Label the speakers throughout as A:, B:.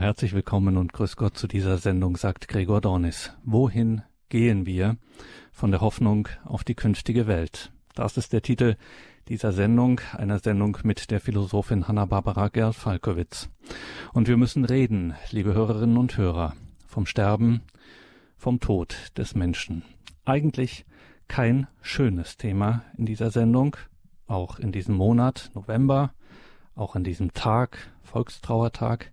A: Herzlich willkommen und grüß Gott zu dieser Sendung, sagt Gregor Dornis. Wohin gehen wir von der Hoffnung auf die künftige Welt? Das ist der Titel dieser Sendung, einer Sendung mit der Philosophin Hanna-Barbara Gerl-Falkowitz. Und wir müssen reden, liebe Hörerinnen und Hörer, vom Sterben, vom Tod des Menschen. Eigentlich kein schönes Thema in dieser Sendung, auch in diesem Monat November, auch an diesem Tag, Volkstrauertag.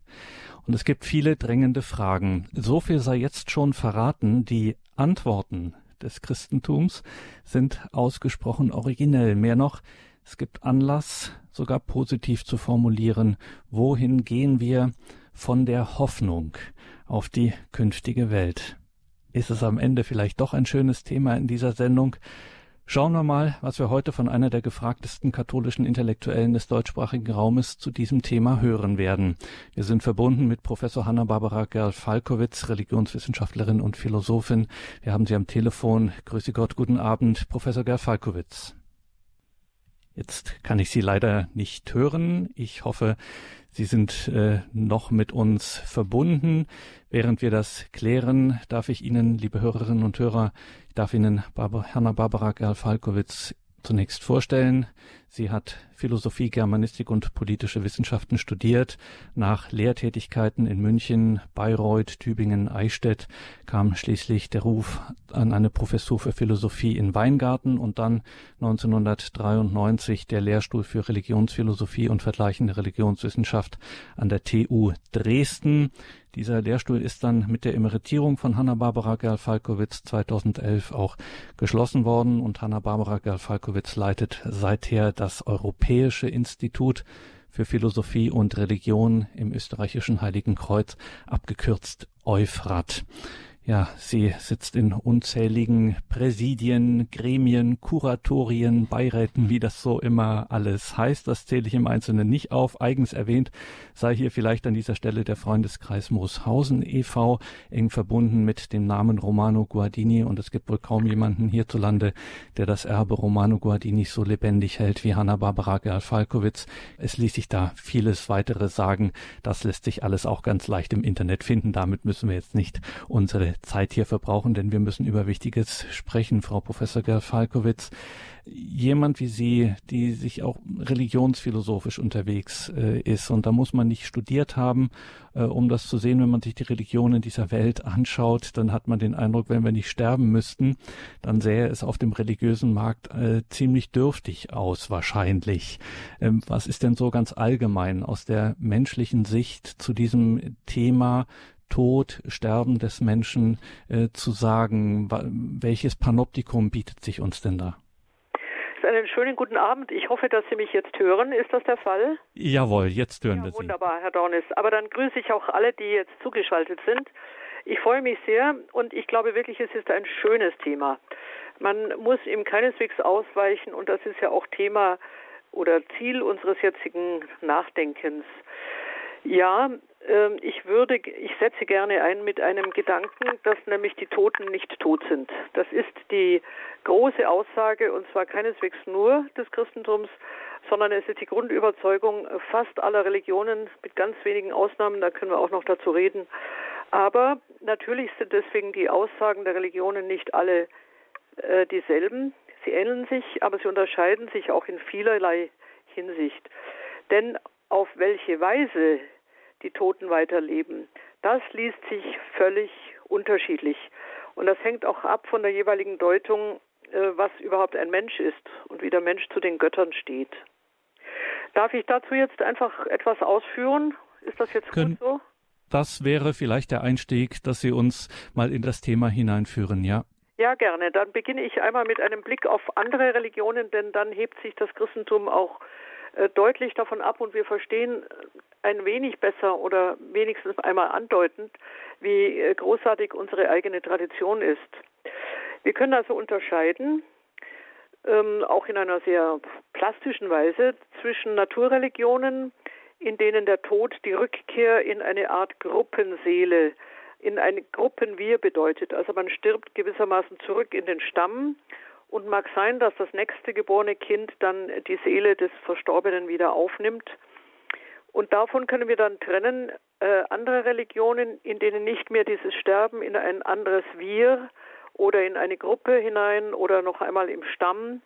A: Und es gibt viele drängende Fragen. So viel sei jetzt schon verraten. Die Antworten des Christentums sind ausgesprochen originell. Mehr noch, es gibt Anlass, sogar positiv zu formulieren, wohin gehen wir von der Hoffnung auf die künftige Welt. Ist es am Ende vielleicht doch ein schönes Thema in dieser Sendung? Schauen wir mal, was wir heute von einer der gefragtesten katholischen Intellektuellen des deutschsprachigen Raumes zu diesem Thema hören werden. Wir sind verbunden mit Professor Hanna-Barbara Gerl-Falkowitz, Religionswissenschaftlerin und Philosophin. Wir haben Sie am Telefon. Grüße Gott, guten Abend, Professor Gerl-Falkowitz. Jetzt kann ich Sie leider nicht hören. Ich hoffe, Sie sind äh, noch mit uns verbunden. Während wir das klären, darf ich Ihnen, liebe Hörerinnen und Hörer, ich darf Ihnen Barbara, Hanna Barbara Gerl-Falkowitz zunächst vorstellen. Sie hat Philosophie, Germanistik und politische Wissenschaften studiert. Nach Lehrtätigkeiten in München, Bayreuth, Tübingen, Eichstätt kam schließlich der Ruf an eine Professur für Philosophie in Weingarten und dann 1993 der Lehrstuhl für Religionsphilosophie und vergleichende Religionswissenschaft an der TU Dresden. Dieser Lehrstuhl ist dann mit der Emeritierung von Hanna-Barbara Gerl-Falkowitz 2011 auch geschlossen worden und Hanna-Barbara Gerl-Falkowitz leitet seither das Europäische Institut für Philosophie und Religion im österreichischen Heiligen Kreuz, abgekürzt Euphrat. Ja, sie sitzt in unzähligen Präsidien, Gremien, Kuratorien, Beiräten, wie das so immer alles heißt. Das zähle ich im Einzelnen nicht auf. Eigens erwähnt sei hier vielleicht an dieser Stelle der Freundeskreis Mooshausen e.V., eng verbunden mit dem Namen Romano Guardini. Und es gibt wohl kaum jemanden hierzulande, der das Erbe Romano Guardini so lebendig hält wie Hanna-Barbara Gerl-Falkowitz. Es ließ sich da vieles weitere sagen. Das lässt sich alles auch ganz leicht im Internet finden. Damit müssen wir jetzt nicht unsere Zeit hier verbrauchen, denn wir müssen über Wichtiges sprechen, Frau Professor Gerl-Falkowitz. Jemand wie Sie, die sich auch religionsphilosophisch unterwegs äh, ist, und da muss man nicht studiert haben, äh, um das zu sehen, wenn man sich die Religionen dieser Welt anschaut, dann hat man den Eindruck, wenn wir nicht sterben müssten, dann sähe es auf dem religiösen Markt äh, ziemlich dürftig aus, wahrscheinlich. Ähm, was ist denn so ganz allgemein aus der menschlichen Sicht zu diesem Thema Tod, Sterben des Menschen äh, zu sagen? Welches Panoptikum bietet sich uns denn da?
B: Einen schönen guten Abend. Ich hoffe, dass Sie mich jetzt hören. Ist das der Fall?
A: Jawohl, jetzt hören
B: ja,
A: wir Sie.
B: Wunderbar, Herr Dornis. Aber dann grüße ich auch alle, die jetzt zugeschaltet sind. Ich freue mich sehr und ich glaube wirklich, es ist ein schönes Thema. Man muss ihm keineswegs ausweichen und das ist ja auch Thema oder Ziel unseres jetzigen Nachdenkens. Ja, ähm, ich würde, ich setze gerne ein mit einem Gedanken, dass nämlich die Toten nicht tot sind. Das ist die große Aussage und zwar keineswegs nur des Christentums, sondern es ist die Grundüberzeugung fast aller Religionen mit ganz wenigen Ausnahmen, da können wir auch noch dazu reden. Aber natürlich sind deswegen die Aussagen der Religionen nicht alle äh, dieselben. Sie ähneln sich, aber sie unterscheiden sich auch in vielerlei Hinsicht. Denn auf welche Weise die Toten weiterleben. Das liest sich völlig unterschiedlich. Und das hängt auch ab von der jeweiligen Deutung, äh, was überhaupt ein Mensch ist und wie der Mensch zu den Göttern steht. Darf ich dazu jetzt einfach etwas ausführen? Ist das jetzt Können, gut so?
A: Das wäre vielleicht der Einstieg, dass Sie uns mal in das Thema hineinführen, ja?
B: Ja, gerne. Dann beginne ich einmal mit einem Blick auf andere Religionen, denn dann hebt sich das Christentum auch deutlich davon ab und wir verstehen ein wenig besser oder wenigstens einmal andeutend, wie äh, großartig unsere eigene Tradition ist. Wir können also unterscheiden, ähm, auch in einer sehr plastischen Weise, zwischen Naturreligionen, in denen der Tod die Rückkehr in eine Art Gruppenseele, in ein Gruppenwir bedeutet. Also man stirbt gewissermaßen zurück in den Stamm und mag sein, dass das nächste geborene Kind dann die Seele des Verstorbenen wieder aufnimmt Und davon können wir dann trennen äh, andere Religionen, in denen nicht mehr dieses Sterben in ein anderes Wir oder in eine Gruppe hinein oder noch einmal im Stamm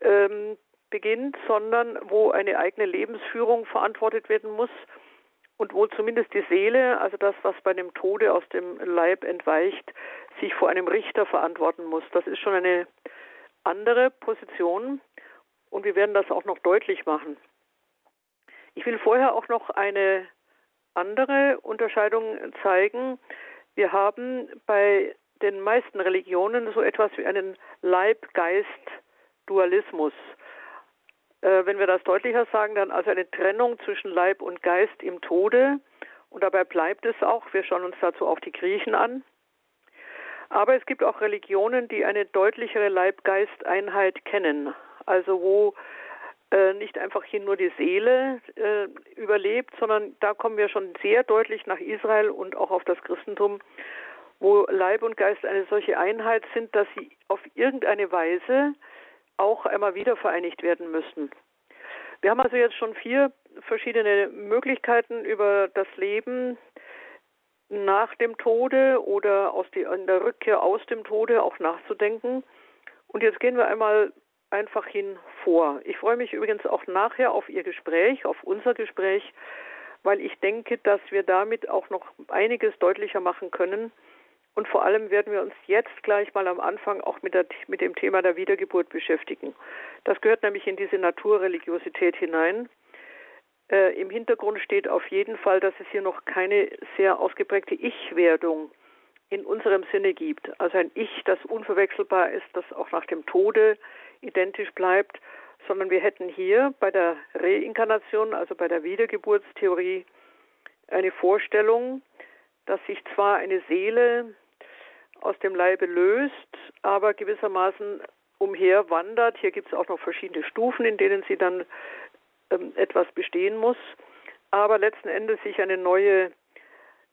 B: ähm, beginnt, sondern wo eine eigene Lebensführung verantwortet werden muss und wo zumindest die Seele, also das, was bei dem Tode aus dem Leib entweicht, sich vor einem Richter verantworten muss. Das ist schon eine andere Position und wir werden das auch noch deutlich machen. Ich will vorher auch noch eine andere Unterscheidung zeigen. Wir haben bei den meisten Religionen so etwas wie einen Leib-Geist-Dualismus. Äh, wenn wir das deutlicher sagen, dann also eine Trennung zwischen Leib und Geist im Tode. Und dabei bleibt es auch. Wir schauen uns dazu auch die Griechen an. Aber es gibt auch Religionen, die eine deutlichere Leib-Geist-Einheit kennen. Also wo äh, nicht einfach hier nur die Seele äh, überlebt, sondern da kommen wir schon sehr deutlich nach Israel und auch auf das Christentum, wo Leib und Geist eine solche Einheit sind, dass sie auf irgendeine Weise auch einmal wieder vereinigt werden müssen. Wir haben also jetzt schon vier verschiedene Möglichkeiten über das Leben nach dem Tode oder aus die, in der Rückkehr aus dem Tode auch nachzudenken. Und jetzt gehen wir einmal einfach hin vor. Ich freue mich übrigens auch nachher auf Ihr Gespräch, auf unser Gespräch, weil ich denke, dass wir damit auch noch einiges deutlicher machen können, und vor allem werden wir uns jetzt gleich mal am Anfang auch mit, der, mit dem Thema der Wiedergeburt beschäftigen. Das gehört nämlich in diese Naturreligiosität hinein. Äh, Im Hintergrund steht auf jeden Fall, dass es hier noch keine sehr ausgeprägte Ich-Werdung in unserem Sinne gibt. Also ein Ich, das unverwechselbar ist, das auch nach dem Tode identisch bleibt, sondern wir hätten hier bei der Reinkarnation, also bei der Wiedergeburtstheorie, eine Vorstellung, dass sich zwar eine Seele aus dem Leibe löst, aber gewissermaßen umherwandert. Hier gibt es auch noch verschiedene Stufen, in denen sie dann etwas bestehen muss, aber letzten Endes sich eine neue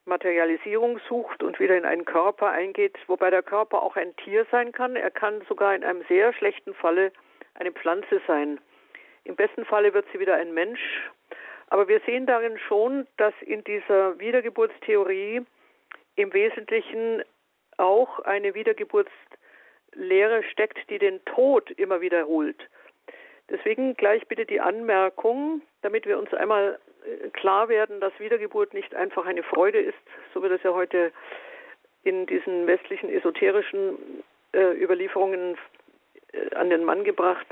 B: Materialisierung sucht und wieder in einen Körper eingeht, wobei der Körper auch ein Tier sein kann. Er kann sogar in einem sehr schlechten Falle eine Pflanze sein. Im besten Falle wird sie wieder ein Mensch. Aber wir sehen darin schon, dass in dieser Wiedergeburtstheorie im Wesentlichen auch eine Wiedergeburtslehre steckt, die den Tod immer wiederholt. Deswegen gleich bitte die Anmerkung, damit wir uns einmal äh, klar werden, dass Wiedergeburt nicht einfach eine Freude ist, so wird es ja heute in diesen westlichen esoterischen äh, Überlieferungen äh, an den Mann gebracht.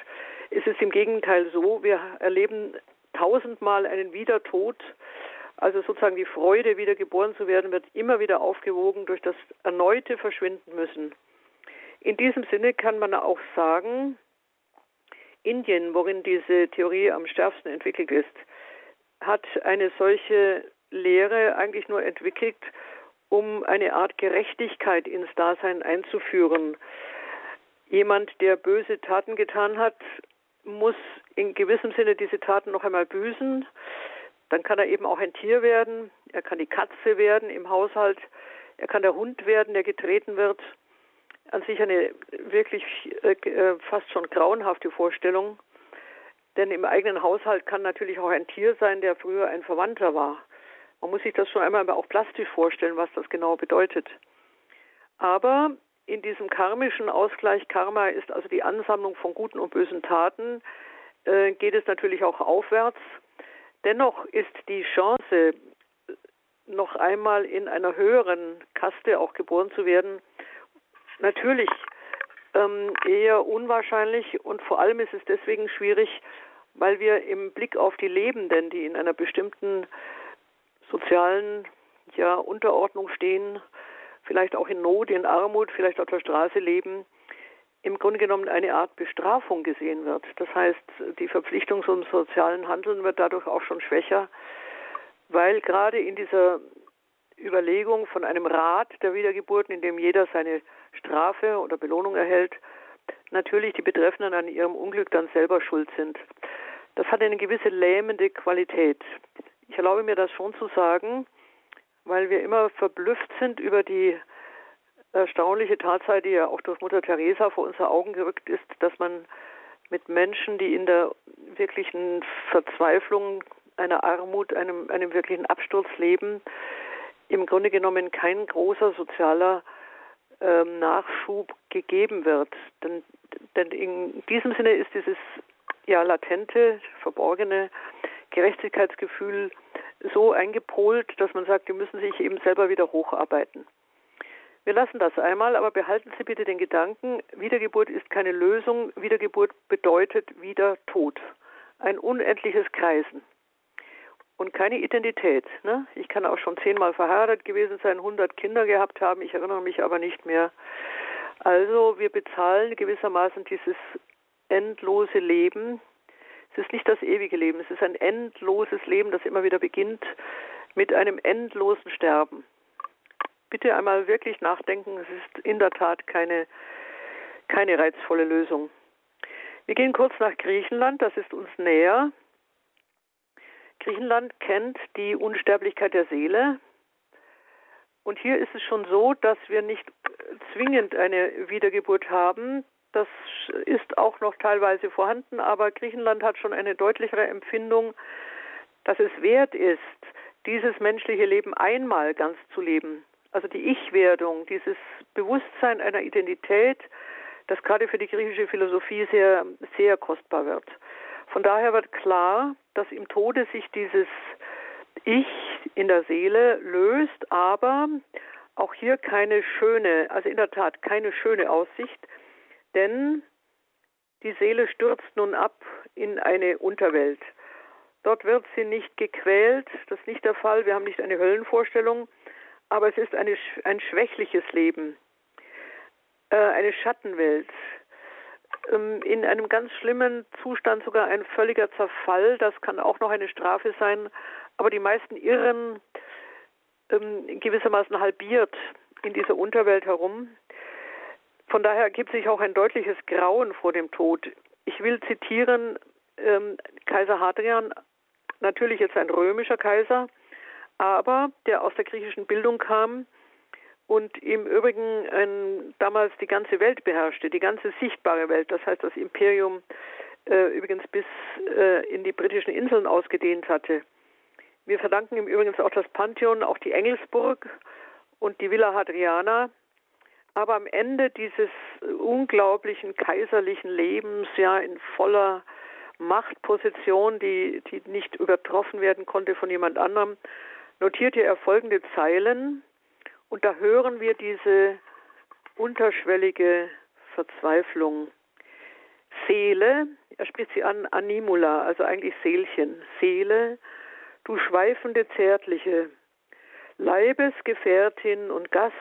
B: Es ist im Gegenteil so, wir erleben tausendmal einen Wiedertod also sozusagen die Freude, wieder geboren zu werden, wird immer wieder aufgewogen durch das erneute Verschwinden müssen. In diesem Sinne kann man auch sagen, Indien, worin diese Theorie am stärksten entwickelt ist, hat eine solche Lehre eigentlich nur entwickelt, um eine Art Gerechtigkeit ins Dasein einzuführen. Jemand, der böse Taten getan hat, muss in gewissem Sinne diese Taten noch einmal büßen. Dann kann er eben auch ein Tier werden. Er kann die Katze werden im Haushalt. Er kann der Hund werden, der getreten wird. An sich eine wirklich äh, äh, fast schon grauenhafte Vorstellung. Denn im eigenen Haushalt kann natürlich auch ein Tier sein, der früher ein Verwandter war. Man muss sich das schon einmal auch plastisch vorstellen, was das genau bedeutet. Aber in diesem karmischen Ausgleich, Karma ist also die Ansammlung von guten und bösen Taten, äh, geht es natürlich auch aufwärts. Dennoch ist die Chance, noch einmal in einer höheren Kaste auch geboren zu werden, natürlich ähm, eher unwahrscheinlich und vor allem ist es deswegen schwierig, weil wir im Blick auf die Lebenden, die in einer bestimmten sozialen ja, Unterordnung stehen, vielleicht auch in Not, in Armut, vielleicht auf der Straße leben, im Grunde genommen eine Art Bestrafung gesehen wird. Das heißt, die Verpflichtung zum sozialen Handeln wird dadurch auch schon schwächer, weil gerade in dieser Überlegung von einem Rat der Wiedergeburten, in dem jeder seine Strafe oder Belohnung erhält, natürlich die Betreffenden an ihrem Unglück dann selber schuld sind. Das hat eine gewisse lähmende Qualität. Ich erlaube mir das schon zu sagen, weil wir immer verblüfft sind über die erstaunliche Tatsache, die ja auch durch Mutter Teresa vor unsere Augen gerückt ist, dass man mit Menschen, die in der wirklichen Verzweiflung einer Armut, einem, einem wirklichen Absturzleben im Grunde genommen kein großer sozialer ähm, Nachschub gegeben wird. Denn, denn in diesem Sinne ist dieses ja latente, verborgene Gerechtigkeitsgefühl so eingepolt, dass man sagt, die müssen sich eben selber wieder hocharbeiten. Wir lassen das einmal, aber behalten Sie bitte den Gedanken, Wiedergeburt ist keine Lösung, Wiedergeburt bedeutet wieder Tod. Ein unendliches Kreisen und keine Identität. Ne? Ich kann auch schon zehnmal verheiratet gewesen sein, 100 Kinder gehabt haben, ich erinnere mich aber nicht mehr. Also wir bezahlen gewissermaßen dieses endlose Leben. Es ist nicht das ewige Leben, es ist ein endloses Leben, das immer wieder beginnt mit einem endlosen Sterben bitte einmal wirklich nachdenken. Es ist in der Tat keine, keine reizvolle Lösung. Wir gehen kurz nach Griechenland, das ist uns näher. Griechenland kennt die Unsterblichkeit der Seele. Und hier ist es schon so, dass wir nicht zwingend eine Wiedergeburt haben. Das ist auch noch teilweise vorhanden, aber Griechenland hat schon eine deutlichere Empfindung, dass es wert ist, dieses menschliche Leben einmal ganz zu leben also die Ich-Werdung, dieses Bewusstsein einer Identität, das gerade für die griechische Philosophie sehr, sehr kostbar wird. Von daher wird klar, dass im Tode sich dieses Ich in der Seele löst, aber auch hier keine schöne, also in der Tat keine schöne Aussicht, denn die Seele stürzt nun ab in eine Unterwelt. Dort wird sie nicht gequält, das ist nicht der Fall, wir haben nicht eine Höllenvorstellung, aber es ist eine, ein schwächliches Leben, äh, eine Schattenwelt, in einem ganz schlimmen Zustand sogar ein völliger Zerfall. Das kann auch noch eine Strafe sein, aber die meisten irren ähm, gewissermaßen halbiert in dieser Unterwelt herum. Von daher ergibt sich auch ein deutliches Grauen vor dem Tod. Ich will zitieren ähm, Kaiser Hadrian, natürlich jetzt ein römischer Kaiser, aber der aus der griechischen Bildung kam und im Übrigen ein, damals die ganze Welt beherrschte, die ganze sichtbare Welt, das heißt das Imperium äh, übrigens bis äh, in die britischen Inseln ausgedehnt hatte. Wir verdanken ihm übrigens auch das Pantheon, auch die Engelsburg und die Villa Hadriana. Aber am Ende dieses unglaublichen kaiserlichen Lebens, ja, in voller Machtposition, die, die nicht übertroffen werden konnte von jemand anderem, notierte er folgende Zeilen und da hören wir diese unterschwellige Verzweiflung. Seele, er spricht sie an, Animula, also eigentlich Seelchen. Seele, du schweifende Zärtliche, Leibesgefährtin und Gast,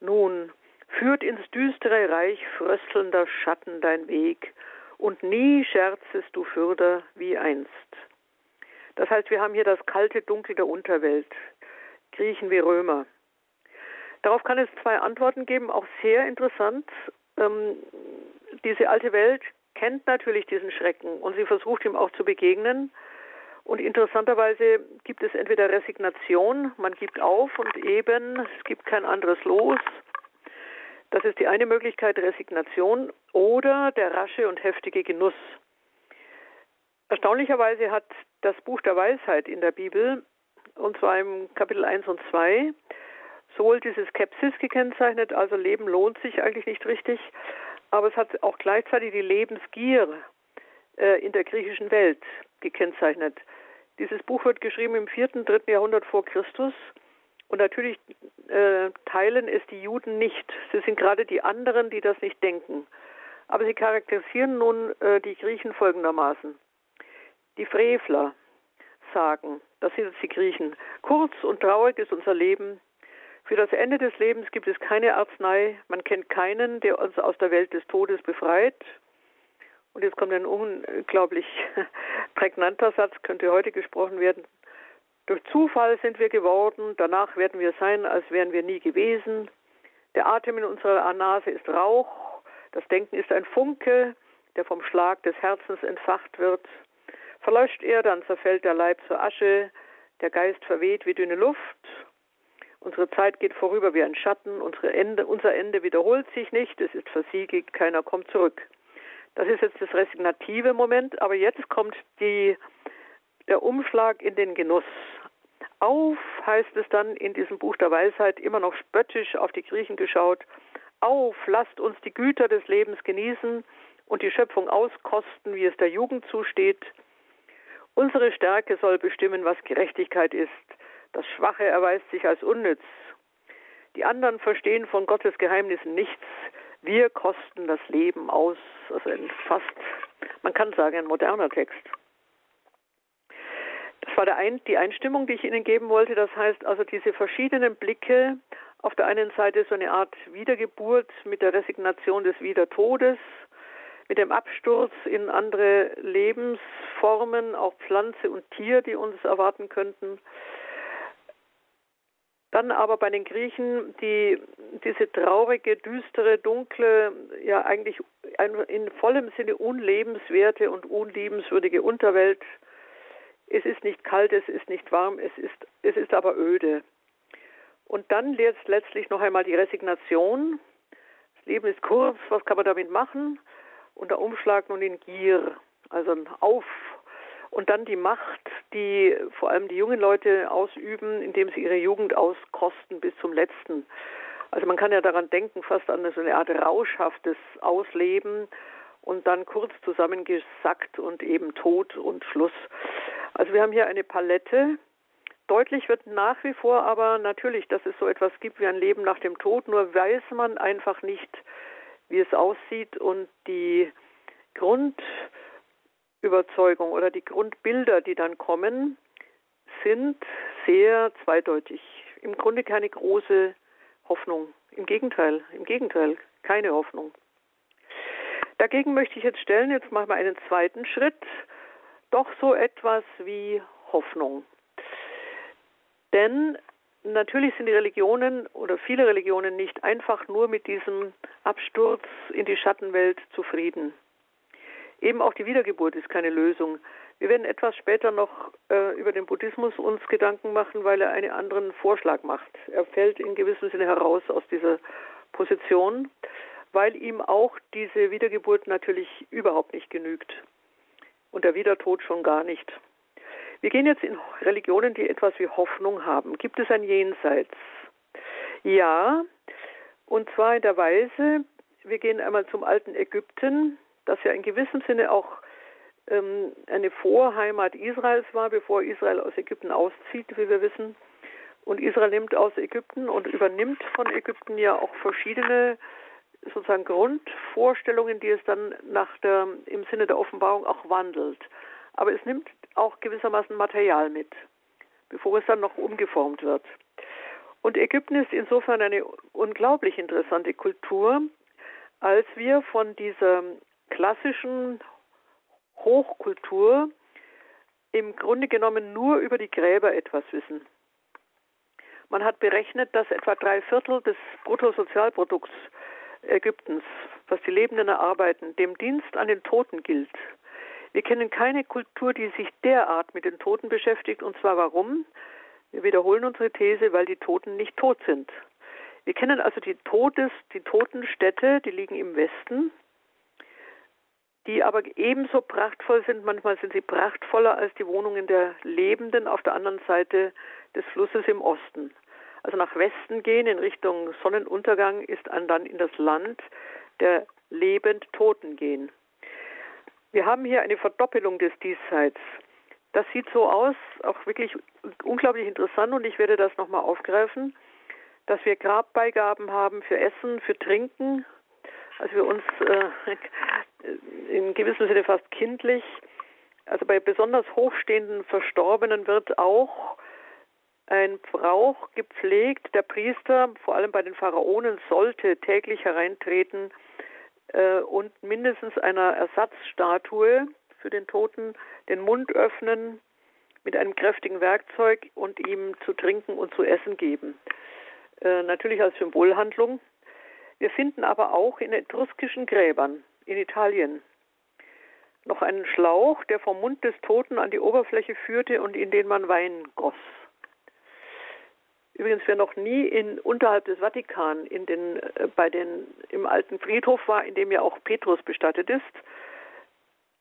B: nun führt ins düstere Reich fröstelnder Schatten dein Weg, und nie scherzest du fürder wie einst. Das heißt, wir haben hier das kalte Dunkel der Unterwelt, Griechen wie Römer. Darauf kann es zwei Antworten geben, auch sehr interessant. Ähm, diese alte Welt kennt natürlich diesen Schrecken und sie versucht ihm auch zu begegnen. Und interessanterweise gibt es entweder Resignation, man gibt auf und eben, es gibt kein anderes Los. Das ist die eine Möglichkeit, Resignation oder der rasche und heftige Genuss. Erstaunlicherweise hat das Buch der Weisheit in der Bibel, und zwar im Kapitel 1 und 2, sowohl diese Skepsis gekennzeichnet, also Leben lohnt sich eigentlich nicht richtig, aber es hat auch gleichzeitig die Lebensgier äh, in der griechischen Welt gekennzeichnet. Dieses Buch wird geschrieben im vierten, dritten Jahrhundert vor Christus und natürlich äh, teilen es die Juden nicht. Sie sind gerade die anderen, die das nicht denken. Aber sie charakterisieren nun äh, die Griechen folgendermaßen. Die Frevler sagen, das sind jetzt die Griechen, kurz und traurig ist unser Leben. Für das Ende des Lebens gibt es keine Arznei. Man kennt keinen, der uns aus der Welt des Todes befreit. Und jetzt kommt ein unglaublich prägnanter Satz, könnte heute gesprochen werden. Durch Zufall sind wir geworden, danach werden wir sein, als wären wir nie gewesen. Der Atem in unserer Nase ist Rauch, das Denken ist ein Funke, der vom Schlag des Herzens entfacht wird. Verlöscht er, dann zerfällt der Leib zur Asche, der Geist verweht wie dünne Luft. Unsere Zeit geht vorüber wie ein Schatten, Ende, unser Ende wiederholt sich nicht, es ist versiegelt, keiner kommt zurück. Das ist jetzt das resignative Moment, aber jetzt kommt die der Umschlag in den Genuss. Auf heißt es dann in diesem Buch der Weisheit immer noch spöttisch auf die Griechen geschaut. Auf, lasst uns die Güter des Lebens genießen und die Schöpfung auskosten, wie es der Jugend zusteht. Unsere Stärke soll bestimmen, was Gerechtigkeit ist. Das Schwache erweist sich als unnütz. Die anderen verstehen von Gottes Geheimnissen nichts. Wir kosten das Leben aus. Also ein fast, man kann sagen, ein moderner Text. Das war ein, die Einstimmung, die ich Ihnen geben wollte. Das heißt also diese verschiedenen Blicke. Auf der einen Seite so eine Art Wiedergeburt mit der Resignation des Wiedertodes, mit dem Absturz in andere Lebensformen, auch Pflanze und Tier, die uns erwarten könnten. Dann aber bei den Griechen die, diese traurige, düstere, dunkle, ja eigentlich in vollem Sinne unlebenswerte und unliebenswürdige Unterwelt. Es ist nicht kalt, es ist nicht warm, es ist, es ist aber öde. Und dann jetzt letztlich noch einmal die Resignation. Das Leben ist kurz, was kann man damit machen? Und der Umschlag nun in Gier, also ein Auf und dann die Macht, die vor allem die jungen Leute ausüben, indem sie ihre Jugend auskosten bis zum letzten. Also man kann ja daran denken, fast an so eine Art rauschhaftes Ausleben und dann kurz zusammengesackt und eben Tod und Schluss. Also wir haben hier eine Palette. Deutlich wird nach wie vor aber natürlich, dass es so etwas gibt wie ein Leben nach dem Tod, nur weiß man einfach nicht, wie es aussieht und die Grund Überzeugung oder die Grundbilder, die dann kommen, sind sehr zweideutig. Im Grunde keine große Hoffnung. Im Gegenteil, im Gegenteil, keine Hoffnung. Dagegen möchte ich jetzt stellen, jetzt machen wir einen zweiten Schritt, doch so etwas wie Hoffnung. Denn natürlich sind die Religionen oder viele Religionen nicht einfach nur mit diesem Absturz in die Schattenwelt zufrieden. Eben auch die Wiedergeburt ist keine Lösung. Wir werden etwas später noch äh, über den Buddhismus uns Gedanken machen, weil er einen anderen Vorschlag macht. Er fällt in gewissem Sinne heraus aus dieser Position, weil ihm auch diese Wiedergeburt natürlich überhaupt nicht genügt. Und der Wiedertod schon gar nicht. Wir gehen jetzt in Religionen, die etwas wie Hoffnung haben. Gibt es ein Jenseits? Ja, und zwar in der Weise, wir gehen einmal zum alten Ägypten, das ja in gewissem Sinne auch ähm, eine Vorheimat Israels war, bevor Israel aus Ägypten auszieht, wie wir wissen. Und Israel nimmt aus Ägypten und übernimmt von Ägypten ja auch verschiedene sozusagen Grundvorstellungen, die es dann nach der, im Sinne der Offenbarung auch wandelt. Aber es nimmt auch gewissermaßen Material mit, bevor es dann noch umgeformt wird. Und Ägypten ist insofern eine unglaublich interessante Kultur, als wir von dieser klassischen Hochkultur im Grunde genommen nur über die Gräber etwas wissen. Man hat berechnet, dass etwa drei Viertel des Bruttosozialprodukts Ägyptens, was die Lebenden erarbeiten, dem Dienst an den Toten gilt. Wir kennen keine Kultur, die sich derart mit den Toten beschäftigt. Und zwar warum? Wir wiederholen unsere These, weil die Toten nicht tot sind. Wir kennen also die Todes, die Totenstädte, die liegen im Westen, die aber ebenso prachtvoll sind. Manchmal sind sie prachtvoller als die Wohnungen der Lebenden auf der anderen Seite des Flusses im Osten. Also nach Westen gehen in Richtung Sonnenuntergang ist dann in das Land der lebend Toten gehen. Wir haben hier eine Verdoppelung des Diesseits. Das sieht so aus, auch wirklich unglaublich interessant und ich werde das nochmal aufgreifen, dass wir Grabbeigaben haben für Essen, für Trinken, also wir uns äh, in gewissem Sinne fast kindlich. Also bei besonders hochstehenden Verstorbenen wird auch ein Brauch gepflegt. Der Priester, vor allem bei den Pharaonen, sollte täglich hereintreten äh, und mindestens einer Ersatzstatue für den Toten den Mund öffnen mit einem kräftigen Werkzeug und ihm zu trinken und zu essen geben. Äh, natürlich als Symbolhandlung. Wir finden aber auch in etruskischen Gräbern in Italien noch einen Schlauch, der vom Mund des Toten an die Oberfläche führte und in den man Wein goss. Übrigens, wer noch nie in, unterhalb des Vatikan in den, äh, bei den, im alten Friedhof war, in dem ja auch Petrus bestattet ist,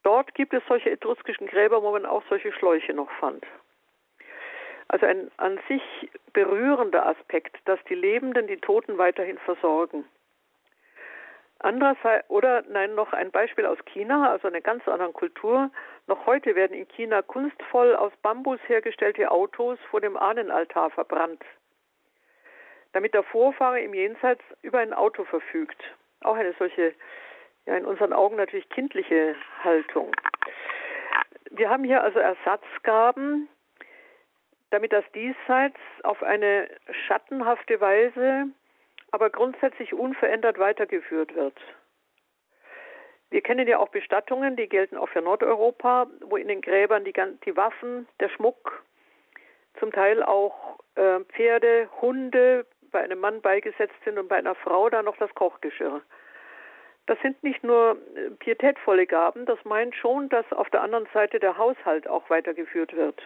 B: Dort gibt es solche etruskischen Gräber, wo man auch solche Schläuche noch fand. Also ein an sich berührender Aspekt, dass die Lebenden die Toten weiterhin versorgen. Andererseits, oder nein, noch ein Beispiel aus China, also einer ganz anderen Kultur. Noch heute werden in China kunstvoll aus Bambus hergestellte Autos vor dem Ahnenaltar verbrannt, damit der Vorfahre im Jenseits über ein Auto verfügt. Auch eine solche, ja, in unseren Augen natürlich kindliche Haltung. Wir haben hier also Ersatzgaben, damit das Diesseits auf eine schattenhafte Weise aber grundsätzlich unverändert weitergeführt wird. Wir kennen ja auch Bestattungen, die gelten auch für Nordeuropa, wo in den Gräbern die, die Waffen, der Schmuck, zum Teil auch äh, Pferde, Hunde bei einem Mann beigesetzt sind und bei einer Frau dann noch das Kochgeschirr. Das sind nicht nur äh, pietätvolle Gaben, das meint schon, dass auf der anderen Seite der Haushalt auch weitergeführt wird.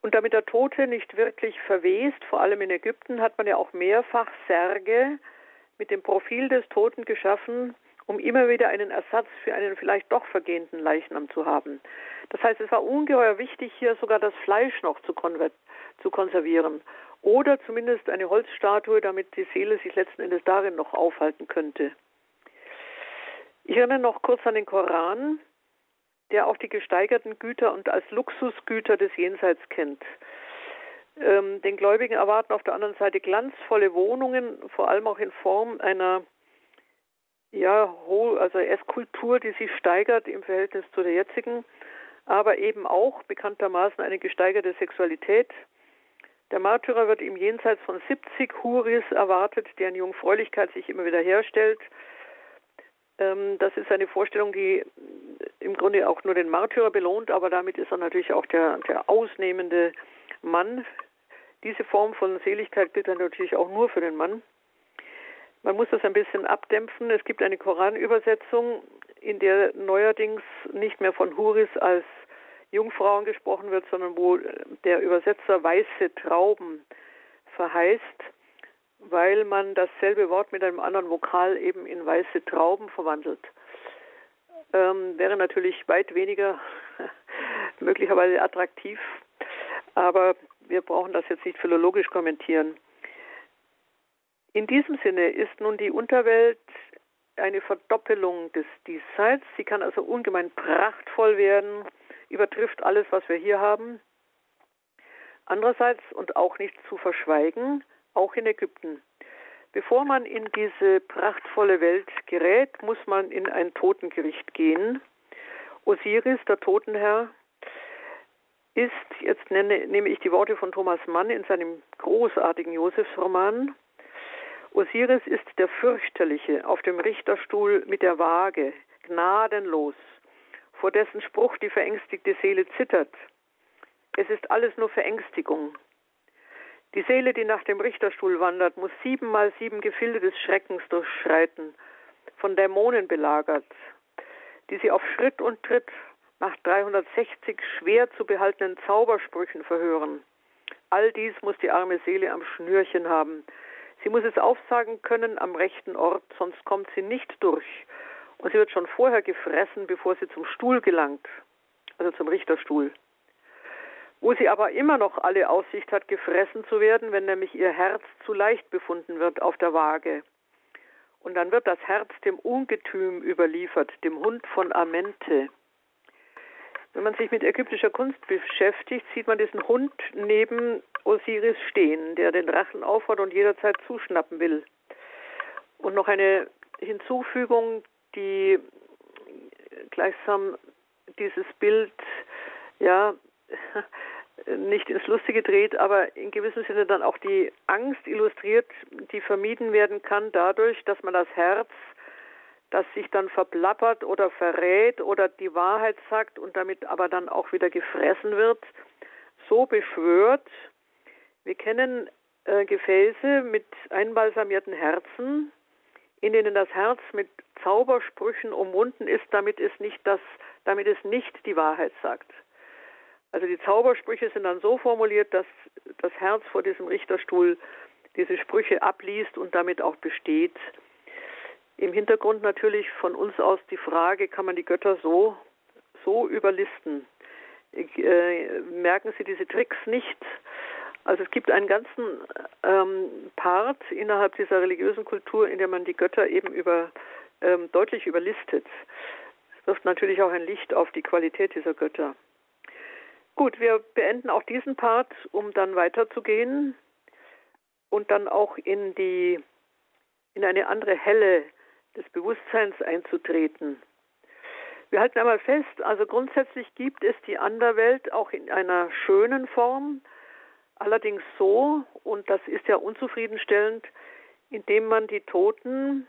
B: Und damit der Tote nicht wirklich verwest, vor allem in Ägypten, hat man ja auch mehrfach Särge mit dem Profil des Toten geschaffen, um immer wieder einen Ersatz für einen vielleicht doch vergehenden Leichnam zu haben. Das heißt, es war ungeheuer wichtig, hier sogar das Fleisch noch zu, zu konservieren oder zumindest eine Holzstatue, damit die Seele sich letzten Endes darin noch aufhalten könnte. Ich erinnere noch kurz an den Koran der auch die gesteigerten Güter und als Luxusgüter des Jenseits kennt. Ähm, den Gläubigen erwarten auf der anderen Seite glanzvolle Wohnungen, vor allem auch in Form einer ja, also Esskultur, die sich steigert im Verhältnis zu der jetzigen, aber eben auch bekanntermaßen eine gesteigerte Sexualität. Der Märtyrer wird im Jenseits von 70 Huris erwartet, deren Jungfräulichkeit sich immer wieder herstellt. Ähm, das ist eine Vorstellung, die im Grunde auch nur den Märtyrer belohnt, aber damit ist er natürlich auch der, der ausnehmende Mann. Diese Form von Seligkeit gilt dann natürlich auch nur für den Mann. Man muss das ein bisschen abdämpfen. Es gibt eine Koranübersetzung, in der neuerdings nicht mehr von Huris als Jungfrauen gesprochen wird, sondern wo der Übersetzer weiße Trauben verheißt weil man dasselbe Wort mit einem anderen Vokal eben in weiße Trauben verwandelt. Ähm, wäre natürlich weit weniger möglicherweise attraktiv, aber wir brauchen das jetzt nicht philologisch kommentieren. In diesem Sinne ist nun die Unterwelt eine Verdoppelung des Diesseits. Sie kann also ungemein prachtvoll werden, übertrifft alles, was wir hier haben. Andererseits und auch nicht zu verschweigen, auch in Ägypten. Bevor man in diese prachtvolle Welt gerät, muss man in ein Totengericht gehen. Osiris, der Totenherr, ist, jetzt nenne, nehme ich die Worte von Thomas Mann in seinem großartigen Josefsroman, Osiris ist der Fürchterliche auf dem Richterstuhl mit der Waage, gnadenlos, vor dessen Spruch die verängstigte Seele zittert. Es ist alles nur Verängstigung. Die Seele, die nach dem Richterstuhl wandert, muss siebenmal sieben Gefilde des Schreckens durchschreiten, von Dämonen belagert, die sie auf Schritt und Tritt nach 360 schwer zu behaltenen Zaubersprüchen verhören. All dies muss die arme Seele am Schnürchen haben. Sie muss es aufsagen können am rechten Ort, sonst kommt sie nicht durch. Und sie wird schon vorher gefressen, bevor sie zum Stuhl gelangt, also zum Richterstuhl wo sie aber immer noch alle Aussicht hat, gefressen zu werden, wenn nämlich ihr Herz zu leicht befunden wird auf der Waage. Und dann wird das Herz dem Ungetüm überliefert, dem Hund von Amente. Wenn man sich mit ägyptischer Kunst beschäftigt, sieht man diesen Hund neben Osiris stehen, der den Rachen aufhat und jederzeit zuschnappen will. Und noch eine Hinzufügung, die gleichsam dieses Bild ja nicht ins Lustige dreht, aber in gewissem Sinne dann auch die Angst illustriert, die vermieden werden kann dadurch, dass man das Herz, das sich dann verplappert oder verrät oder die Wahrheit sagt und damit aber dann auch wieder gefressen wird, so beschwört. Wir kennen äh, Gefäße mit einbalsamierten Herzen, in denen das Herz mit Zaubersprüchen umwunden ist, damit es nicht das, damit es nicht die Wahrheit sagt. Also die Zaubersprüche sind dann so formuliert, dass das Herz vor diesem Richterstuhl diese Sprüche abliest und damit auch besteht. Im Hintergrund natürlich von uns aus die Frage, kann man die Götter so, so überlisten? Äh, merken Sie diese Tricks nicht? Also es gibt einen ganzen ähm, Part innerhalb dieser religiösen Kultur, in der man die Götter eben über, ähm, deutlich überlistet. Es wirft natürlich auch ein Licht auf die Qualität dieser Götter. Gut, wir beenden auch diesen Part, um dann weiterzugehen und dann auch in die in eine andere Helle des Bewusstseins einzutreten. Wir halten einmal fest, also grundsätzlich gibt es die Anderwelt auch in einer schönen Form, allerdings so, und das ist ja unzufriedenstellend, indem man die Toten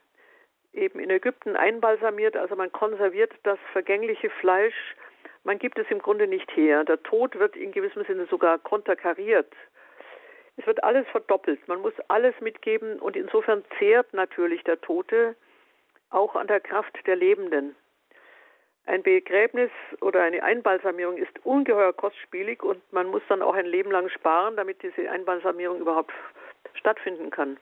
B: eben in Ägypten einbalsamiert, also man konserviert das vergängliche Fleisch, man gibt es im Grunde nicht her. Der Tod wird in gewissem Sinne sogar konterkariert. Es wird alles verdoppelt, man muss alles mitgeben und insofern zehrt natürlich der Tote auch an der Kraft der Lebenden. Ein Begräbnis oder eine Einbalsamierung ist ungeheuer kostspielig und man muss dann auch ein Leben lang sparen, damit diese Einbalsamierung überhaupt stattfinden kann.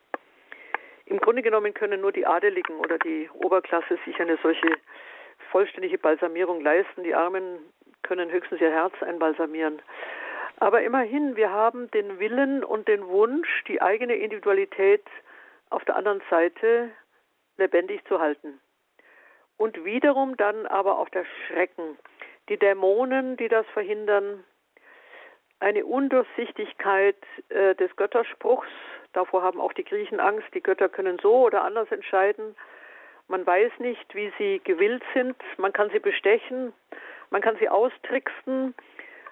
B: Im Grunde genommen können nur die Adeligen oder die Oberklasse sich eine solche vollständige Balsamierung leisten. Die Armen können höchstens ihr Herz einbalsamieren. Aber immerhin, wir haben den Willen und den Wunsch, die eigene Individualität auf der anderen Seite lebendig zu halten. Und wiederum dann aber auch der Schrecken, die Dämonen, die das verhindern, eine Undurchsichtigkeit äh, des Götterspruchs, davor haben auch die Griechen Angst, die Götter können so oder anders entscheiden. Man weiß nicht, wie sie gewillt sind, man kann sie bestechen, man kann sie austricksen,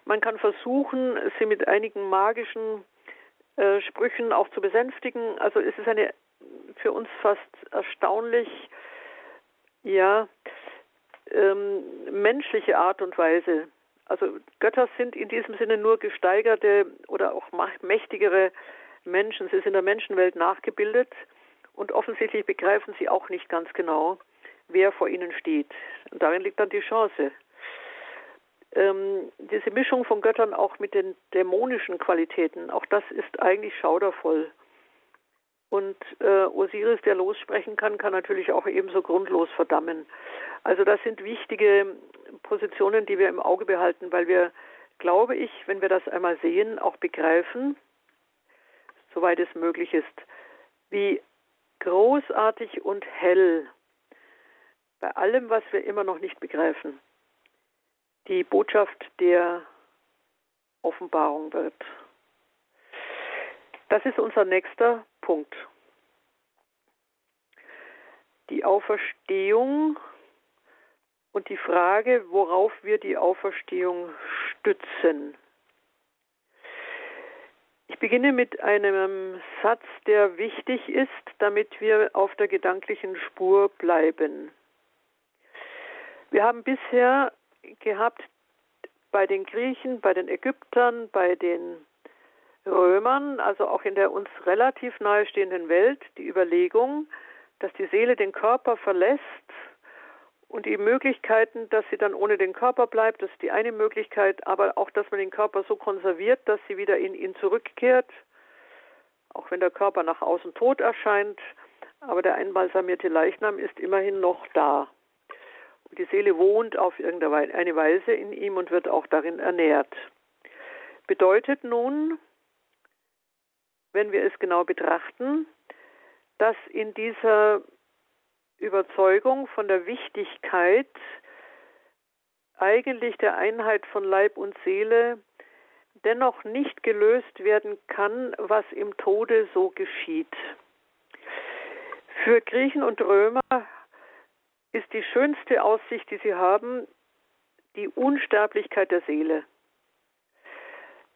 B: man kann versuchen, sie mit einigen magischen äh, Sprüchen auch zu besänftigen. Also es ist eine für uns fast erstaunlich, ja, ähm, menschliche Art und Weise. Also Götter sind in diesem Sinne nur gesteigerte oder auch mächtigere Menschen. Sie sind der Menschenwelt nachgebildet und offensichtlich begreifen sie auch nicht ganz genau, wer vor ihnen steht. Und darin liegt dann die Chance. Ähm, diese Mischung von Göttern auch mit den dämonischen Qualitäten, auch das ist eigentlich schaudervoll. Und äh, Osiris, der lossprechen kann, kann natürlich auch ebenso grundlos verdammen. Also das sind wichtige Positionen, die wir im Auge behalten, weil wir, glaube ich, wenn wir das einmal sehen, auch begreifen, soweit es möglich ist, wie großartig und hell bei allem, was wir immer noch nicht begreifen, die Botschaft der Offenbarung wird. Das ist unser nächster Punkt. Die Auferstehung und die Frage, worauf wir die Auferstehung stützen. Ich beginne mit einem Satz, der wichtig ist, damit wir auf der gedanklichen Spur bleiben. Wir haben bisher gehabt bei den Griechen, bei den Ägyptern, bei den Römern, also auch in der uns relativ nahestehenden Welt, die Überlegung, dass die Seele den Körper verlässt und die Möglichkeiten, dass sie dann ohne den Körper bleibt, das ist die eine Möglichkeit, aber auch, dass man den Körper so konserviert, dass sie wieder in ihn zurückkehrt, auch wenn der Körper nach außen tot erscheint, aber der einbalsamierte Leichnam ist immerhin noch da. Und die Seele wohnt auf irgendeine Weise in ihm und wird auch darin ernährt. Bedeutet nun, wenn wir es genau betrachten, dass in dieser Überzeugung von der Wichtigkeit eigentlich der Einheit von Leib und Seele dennoch nicht gelöst werden kann, was im Tode so geschieht. Für Griechen und Römer ist die schönste Aussicht, die sie haben, die Unsterblichkeit der Seele.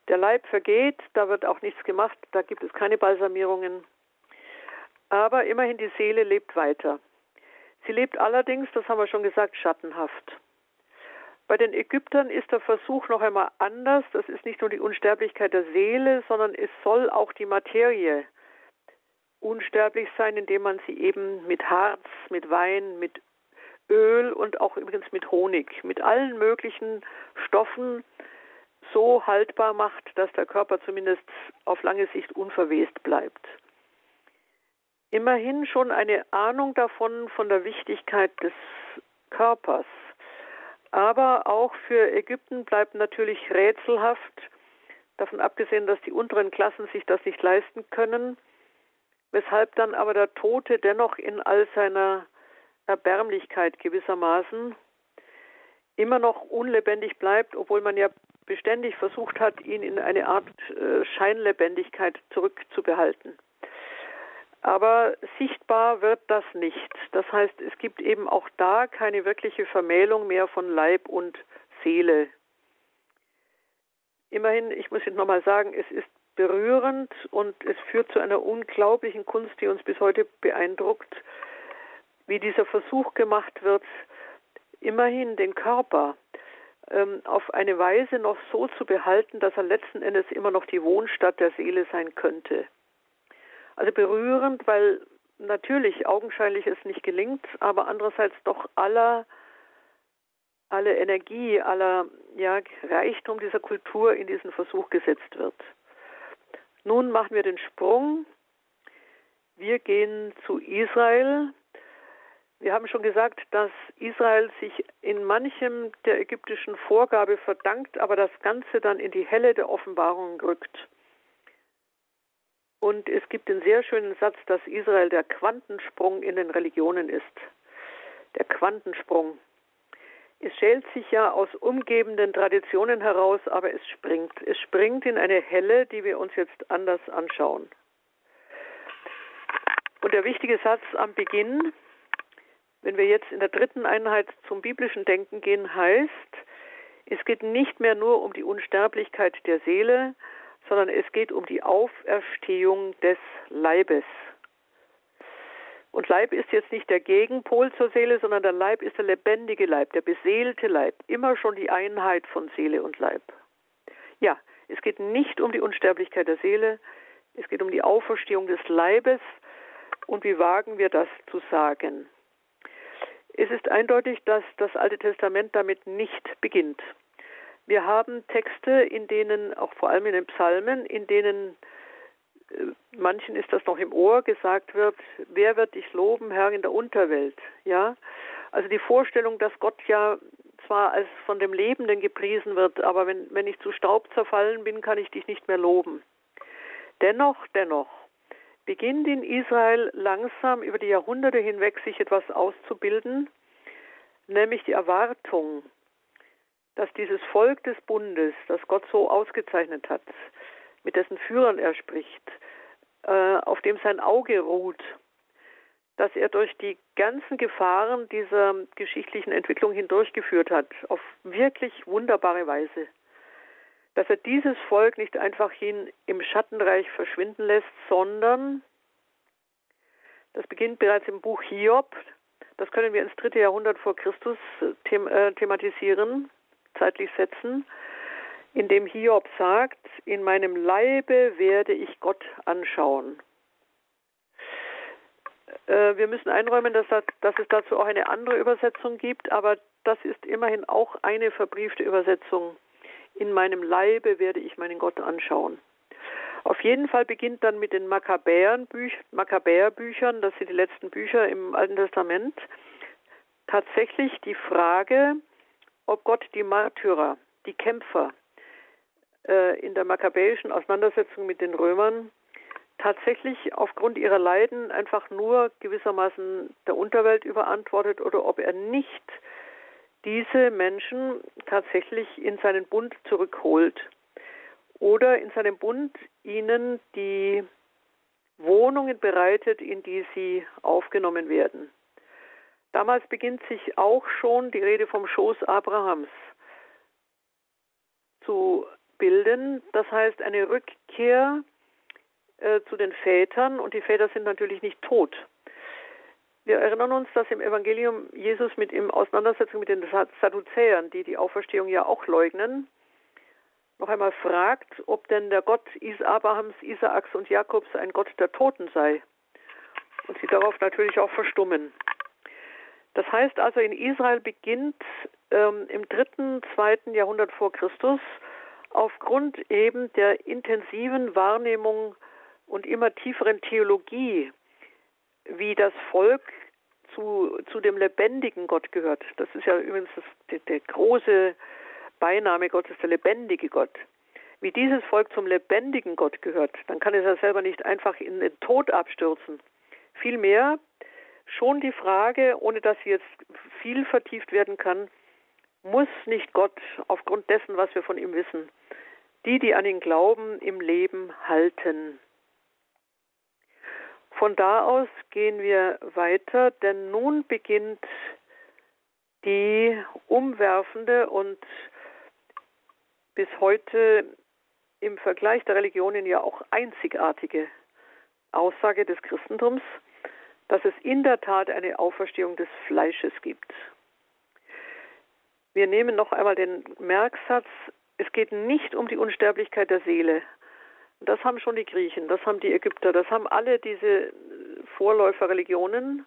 B: Der Leib vergeht, da wird auch nichts gemacht, da gibt es keine Balsamierungen. Aber immerhin die Seele lebt weiter. Sie lebt allerdings, das haben wir schon gesagt, schattenhaft. Bei den Ägyptern ist der Versuch noch einmal anders. Das ist nicht nur die Unsterblichkeit der Seele, sondern es soll auch die Materie unsterblich sein, indem man sie eben mit Harz, mit Wein, mit Öl und auch übrigens mit Honig, mit allen möglichen Stoffen so haltbar macht, dass der Körper zumindest auf lange Sicht unverwest bleibt. Immerhin schon eine Ahnung davon, von der Wichtigkeit des Körpers. Aber auch für Ägypten bleibt natürlich rätselhaft, davon abgesehen, dass die unteren Klassen sich das nicht leisten können, weshalb dann aber der Tote dennoch in all seiner Erbärmlichkeit gewissermaßen immer noch unlebendig bleibt, obwohl man ja beständig versucht hat, ihn in eine Art äh, Scheinlebendigkeit zurückzubehalten. Aber sichtbar wird das nicht. Das heißt, es gibt eben auch da keine wirkliche Vermählung mehr von Leib und Seele. Immerhin, ich muss jetzt nochmal sagen, es ist berührend und es führt zu einer unglaublichen Kunst, die uns bis heute beeindruckt, wie dieser Versuch gemacht wird, immerhin den Körper ähm, auf eine Weise noch so zu behalten, dass er letzten Endes immer noch die Wohnstatt der Seele sein könnte. Also berührend, weil natürlich augenscheinlich es nicht gelingt, aber andererseits doch aller alle Energie, aller ja, Reichtum dieser Kultur in diesen Versuch gesetzt wird. Nun machen wir den Sprung. Wir gehen zu Israel. Wir haben schon gesagt, dass Israel sich in manchem der ägyptischen Vorgabe verdankt, aber das Ganze dann in die Helle der Offenbarung rückt. Und es gibt den sehr schönen Satz, dass Israel der Quantensprung in den Religionen ist. Der Quantensprung. Es schält sich ja aus umgebenden Traditionen heraus, aber es springt. Es springt in eine Helle, die wir uns jetzt anders anschauen. Und der wichtige Satz am Beginn, wenn wir jetzt in der dritten Einheit zum biblischen Denken gehen, heißt, es geht nicht mehr nur um die Unsterblichkeit der Seele, sondern es geht um die Auferstehung des Leibes. Und Leib ist jetzt nicht der Gegenpol zur Seele, sondern der Leib ist der lebendige Leib, der beseelte Leib, immer schon die Einheit von Seele und Leib. Ja, es geht nicht um die Unsterblichkeit der Seele, es geht um die Auferstehung des Leibes. Und wie wagen wir das zu sagen? Es ist eindeutig, dass das Alte Testament damit nicht beginnt. Wir haben Texte, in denen, auch vor allem in den Psalmen, in denen äh, manchen ist das noch im Ohr, gesagt wird, wer wird dich loben, Herr, in der Unterwelt? Ja, also die Vorstellung, dass Gott ja zwar als von dem Lebenden gepriesen wird, aber wenn, wenn ich zu Staub zerfallen bin, kann ich dich nicht mehr loben. Dennoch, dennoch, beginnt in Israel langsam über die Jahrhunderte hinweg sich etwas auszubilden, nämlich die Erwartung, dass dieses Volk des Bundes, das Gott so ausgezeichnet hat, mit dessen Führern er spricht, äh, auf dem sein Auge ruht, dass er durch die ganzen Gefahren dieser geschichtlichen Entwicklung hindurchgeführt hat, auf wirklich wunderbare Weise. Dass er dieses Volk nicht einfach hin im Schattenreich verschwinden lässt, sondern, das beginnt bereits im Buch Hiob, das können wir ins dritte Jahrhundert vor Christus them äh, thematisieren, zeitlich setzen, in dem Hiob sagt, in meinem Leibe werde ich Gott anschauen. Äh, wir müssen einräumen, dass, das, dass es dazu auch eine andere Übersetzung gibt, aber das ist immerhin auch eine verbriefte Übersetzung. In meinem Leibe werde ich meinen Gott anschauen. Auf jeden Fall beginnt dann mit den Makkabäerbüchern, das sind die letzten Bücher im Alten Testament, tatsächlich die Frage, ob Gott die Märtyrer, die Kämpfer, äh, in der makkabäischen Auseinandersetzung mit den Römern tatsächlich aufgrund ihrer Leiden einfach nur gewissermaßen der Unterwelt überantwortet oder ob er nicht diese Menschen tatsächlich in seinen Bund zurückholt oder in seinem Bund ihnen die Wohnungen bereitet, in die sie aufgenommen werden. Damals beginnt sich auch schon die Rede vom Schoß Abrahams zu bilden. Das heißt eine Rückkehr äh, zu den Vätern und die Väter sind natürlich nicht tot. Wir erinnern uns, dass im Evangelium Jesus mit im Auseinandersetzung mit den Sadduzäern, die die Auferstehung ja auch leugnen, noch einmal fragt, ob denn der Gott Abrahams, Isaaks und Jakobs ein Gott der Toten sei. Und sie darauf natürlich auch verstummen. Das heißt also, in Israel beginnt ähm, im dritten, zweiten Jahrhundert vor Christus aufgrund eben der intensiven Wahrnehmung und immer tieferen Theologie wie das Volk zu, zu dem lebendigen Gott gehört. Das ist ja übrigens das, der, der große Beiname Gottes, der lebendige Gott. Wie dieses Volk zum lebendigen Gott gehört, dann kann es ja selber nicht einfach in den Tod abstürzen. Vielmehr schon die Frage, ohne dass sie jetzt viel vertieft werden kann, muss nicht Gott aufgrund dessen, was wir von ihm wissen, die, die an ihn glauben, im Leben halten. Von da aus gehen wir weiter, denn nun beginnt die umwerfende und bis heute im Vergleich der Religionen ja auch einzigartige Aussage des Christentums, dass es in der Tat eine Auferstehung des Fleisches gibt. Wir nehmen noch einmal den Merksatz, es geht nicht um die Unsterblichkeit der Seele. Das haben schon die Griechen, das haben die Ägypter, das haben alle diese Vorläuferreligionen.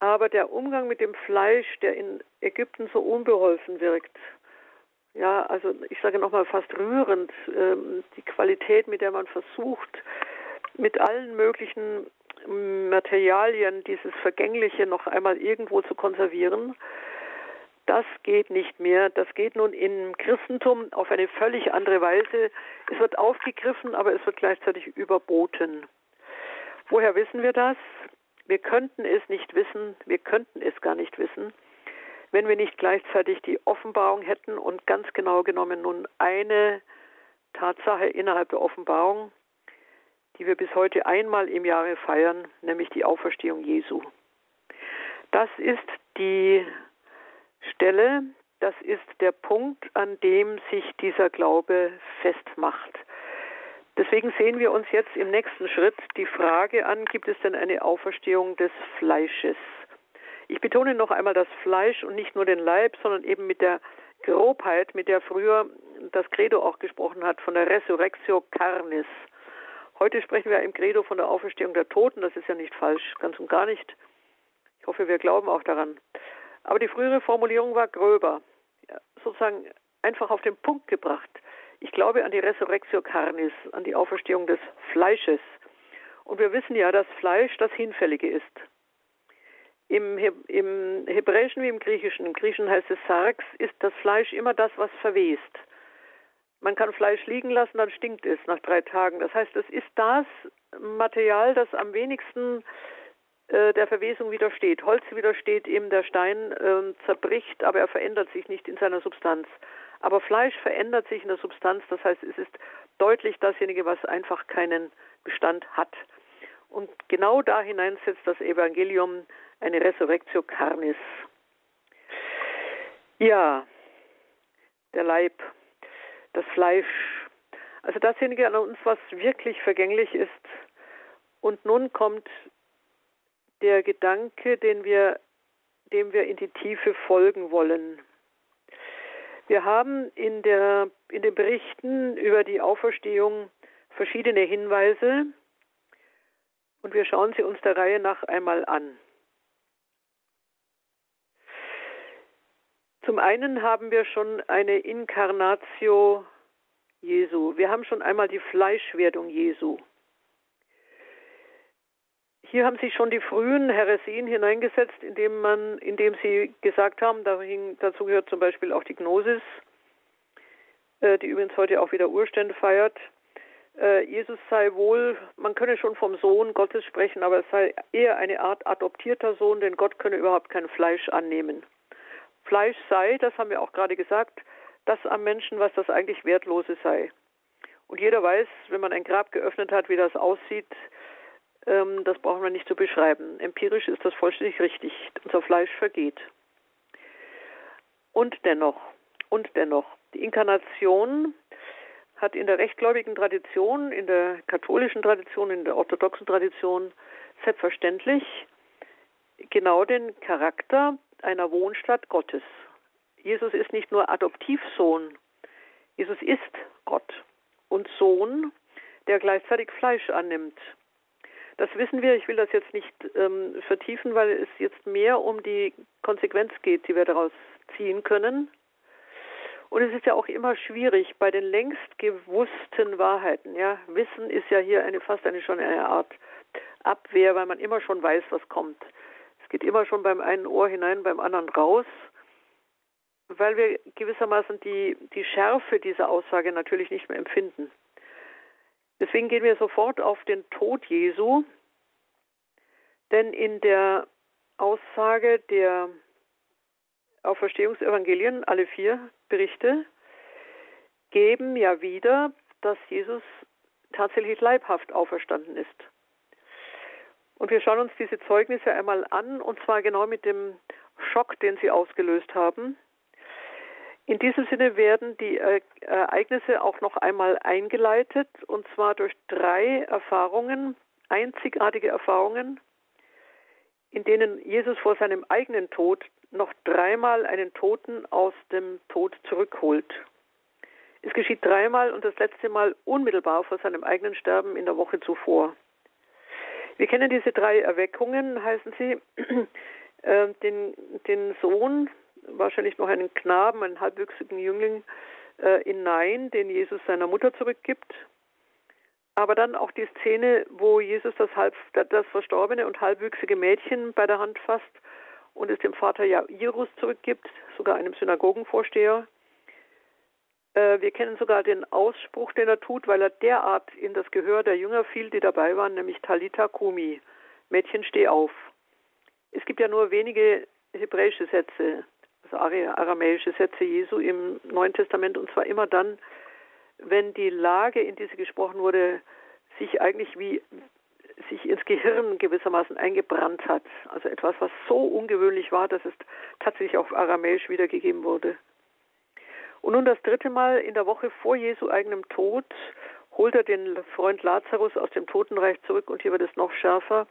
B: Aber der Umgang mit dem Fleisch, der in Ägypten so unbeholfen wirkt, ja, also ich sage nochmal fast rührend, ähm, die Qualität, mit der man versucht, mit allen möglichen Materialien dieses Vergängliche noch einmal irgendwo zu konservieren, das geht nicht mehr. Das geht nun im Christentum auf eine völlig andere Weise. Es wird aufgegriffen, aber es wird gleichzeitig überboten. Woher wissen wir das? Wir könnten es nicht wissen, wir könnten es gar nicht wissen, wenn wir nicht gleichzeitig die Offenbarung hätten und ganz genau genommen nun eine Tatsache innerhalb der Offenbarung, die wir bis heute einmal im Jahre feiern, nämlich die Auferstehung Jesu. Das ist die Stelle, das ist der Punkt, an dem sich dieser Glaube festmacht. Deswegen sehen wir uns jetzt im nächsten Schritt die Frage an, gibt es denn eine Auferstehung des Fleisches? Ich betone noch einmal das Fleisch und nicht nur den Leib, sondern eben mit der Grobheit, mit der früher das Credo auch gesprochen hat, von der Resurrectio Carnis. Heute sprechen wir im Credo von der Auferstehung der Toten, das ist ja nicht falsch, ganz und gar nicht. Ich hoffe, wir glauben auch daran. Aber die frühere Formulierung war gröber, sozusagen einfach auf den Punkt gebracht. Ich glaube an die Resurrectio Carnis, an die Auferstehung des Fleisches. Und wir wissen ja, dass Fleisch das Hinfällige ist. Im, Im Hebräischen wie im Griechischen, im Griechischen heißt es Sarx, ist das Fleisch immer das, was verwest. Man kann Fleisch liegen lassen, dann stinkt es nach drei Tagen. Das heißt, es ist das Material, das am wenigsten äh, der Verwesung widersteht. Holz widersteht ihm, der Stein äh, zerbricht, aber er verändert sich nicht in seiner Substanz. Aber Fleisch verändert sich in der Substanz, das heißt, es ist deutlich dasjenige, was einfach keinen Bestand hat. Und genau da hinein setzt das Evangelium eine Resurrectio Carnis. Ja, der Leib, das Fleisch, also dasjenige an uns, was wirklich vergänglich ist. Und nun kommt der Gedanke, den wir, dem wir in die Tiefe folgen wollen. Wir haben in, der, in den Berichten über die Auferstehung verschiedene Hinweise und wir schauen sie uns der Reihe nach einmal an. Zum einen haben wir schon eine Inkarnatio Jesu. Wir haben schon einmal die Fleischwerdung Jesu. Hier haben sich schon die frühen Heresien hineingesetzt, indem man, indem sie gesagt haben, dazu gehört zum Beispiel auch die Gnosis, äh, die übrigens heute auch wieder Urstände feiert. Äh, Jesus sei wohl, man könne schon vom Sohn Gottes sprechen, aber es sei eher eine Art adoptierter Sohn, denn Gott könne überhaupt kein Fleisch annehmen. Fleisch sei, das haben wir auch gerade gesagt, das am Menschen, was das eigentlich Wertlose sei. Und jeder weiß, wenn man ein Grab geöffnet hat, wie das aussieht, ähm, das brauchen wir nicht zu beschreiben. Empirisch ist das vollständig richtig. Unser Fleisch vergeht. Und dennoch, und dennoch, die Inkarnation hat in der rechtgläubigen Tradition, in der katholischen Tradition, in der orthodoxen Tradition selbstverständlich genau den Charakter einer Wohnstadt Gottes. Jesus ist nicht nur Adoptivsohn, Jesus ist Gott und Sohn, der gleichzeitig Fleisch annimmt. Das wissen wir. Ich will das jetzt nicht ähm, vertiefen, weil es jetzt mehr um die Konsequenz geht, die wir daraus ziehen können. Und es ist ja auch immer schwierig bei den längst gewussten Wahrheiten. Ja, Wissen ist ja hier eine fast eine schon eine Art Abwehr, weil man immer schon weiß, was kommt. Geht immer schon beim einen Ohr hinein, beim anderen raus, weil wir gewissermaßen die, die Schärfe dieser Aussage natürlich nicht mehr empfinden. Deswegen gehen wir sofort auf den Tod Jesu, denn in der Aussage der Auferstehungsevangelien, alle vier Berichte, geben ja wieder, dass Jesus tatsächlich leibhaft auferstanden ist. Und wir schauen uns diese Zeugnisse einmal an, und zwar genau mit dem Schock, den sie ausgelöst haben. In diesem Sinne werden die Ereignisse auch noch einmal eingeleitet, und zwar durch drei Erfahrungen, einzigartige Erfahrungen, in denen Jesus vor seinem eigenen Tod noch dreimal einen Toten aus dem Tod zurückholt. Es geschieht dreimal und das letzte Mal unmittelbar vor seinem eigenen Sterben in der Woche zuvor. Wir kennen diese drei Erweckungen, heißen sie, äh, den, den Sohn, wahrscheinlich noch einen Knaben, einen halbwüchsigen Jüngling, äh, in Nein, den Jesus seiner Mutter zurückgibt. Aber dann auch die Szene, wo Jesus das, halb, das verstorbene und halbwüchsige Mädchen bei der Hand fasst und es dem Vater Jairus zurückgibt, sogar einem Synagogenvorsteher. Äh, wir kennen sogar den Ausspruch, den er tut, weil er derart in das Gehör der Jünger fiel, die dabei waren, nämlich Talita Kumi, Mädchen, steh auf. Es gibt ja nur wenige hebräische Sätze, also aramäische Sätze Jesu im Neuen Testament, und zwar immer dann, wenn die Lage, in die sie gesprochen wurde, sich eigentlich wie sich ins Gehirn gewissermaßen eingebrannt hat. Also etwas, was so ungewöhnlich war, dass es tatsächlich auf Aramäisch wiedergegeben wurde. Und nun das dritte Mal in der Woche vor Jesu eigenem Tod holt er den Freund Lazarus aus dem Totenreich zurück und hier wird es noch schärfer.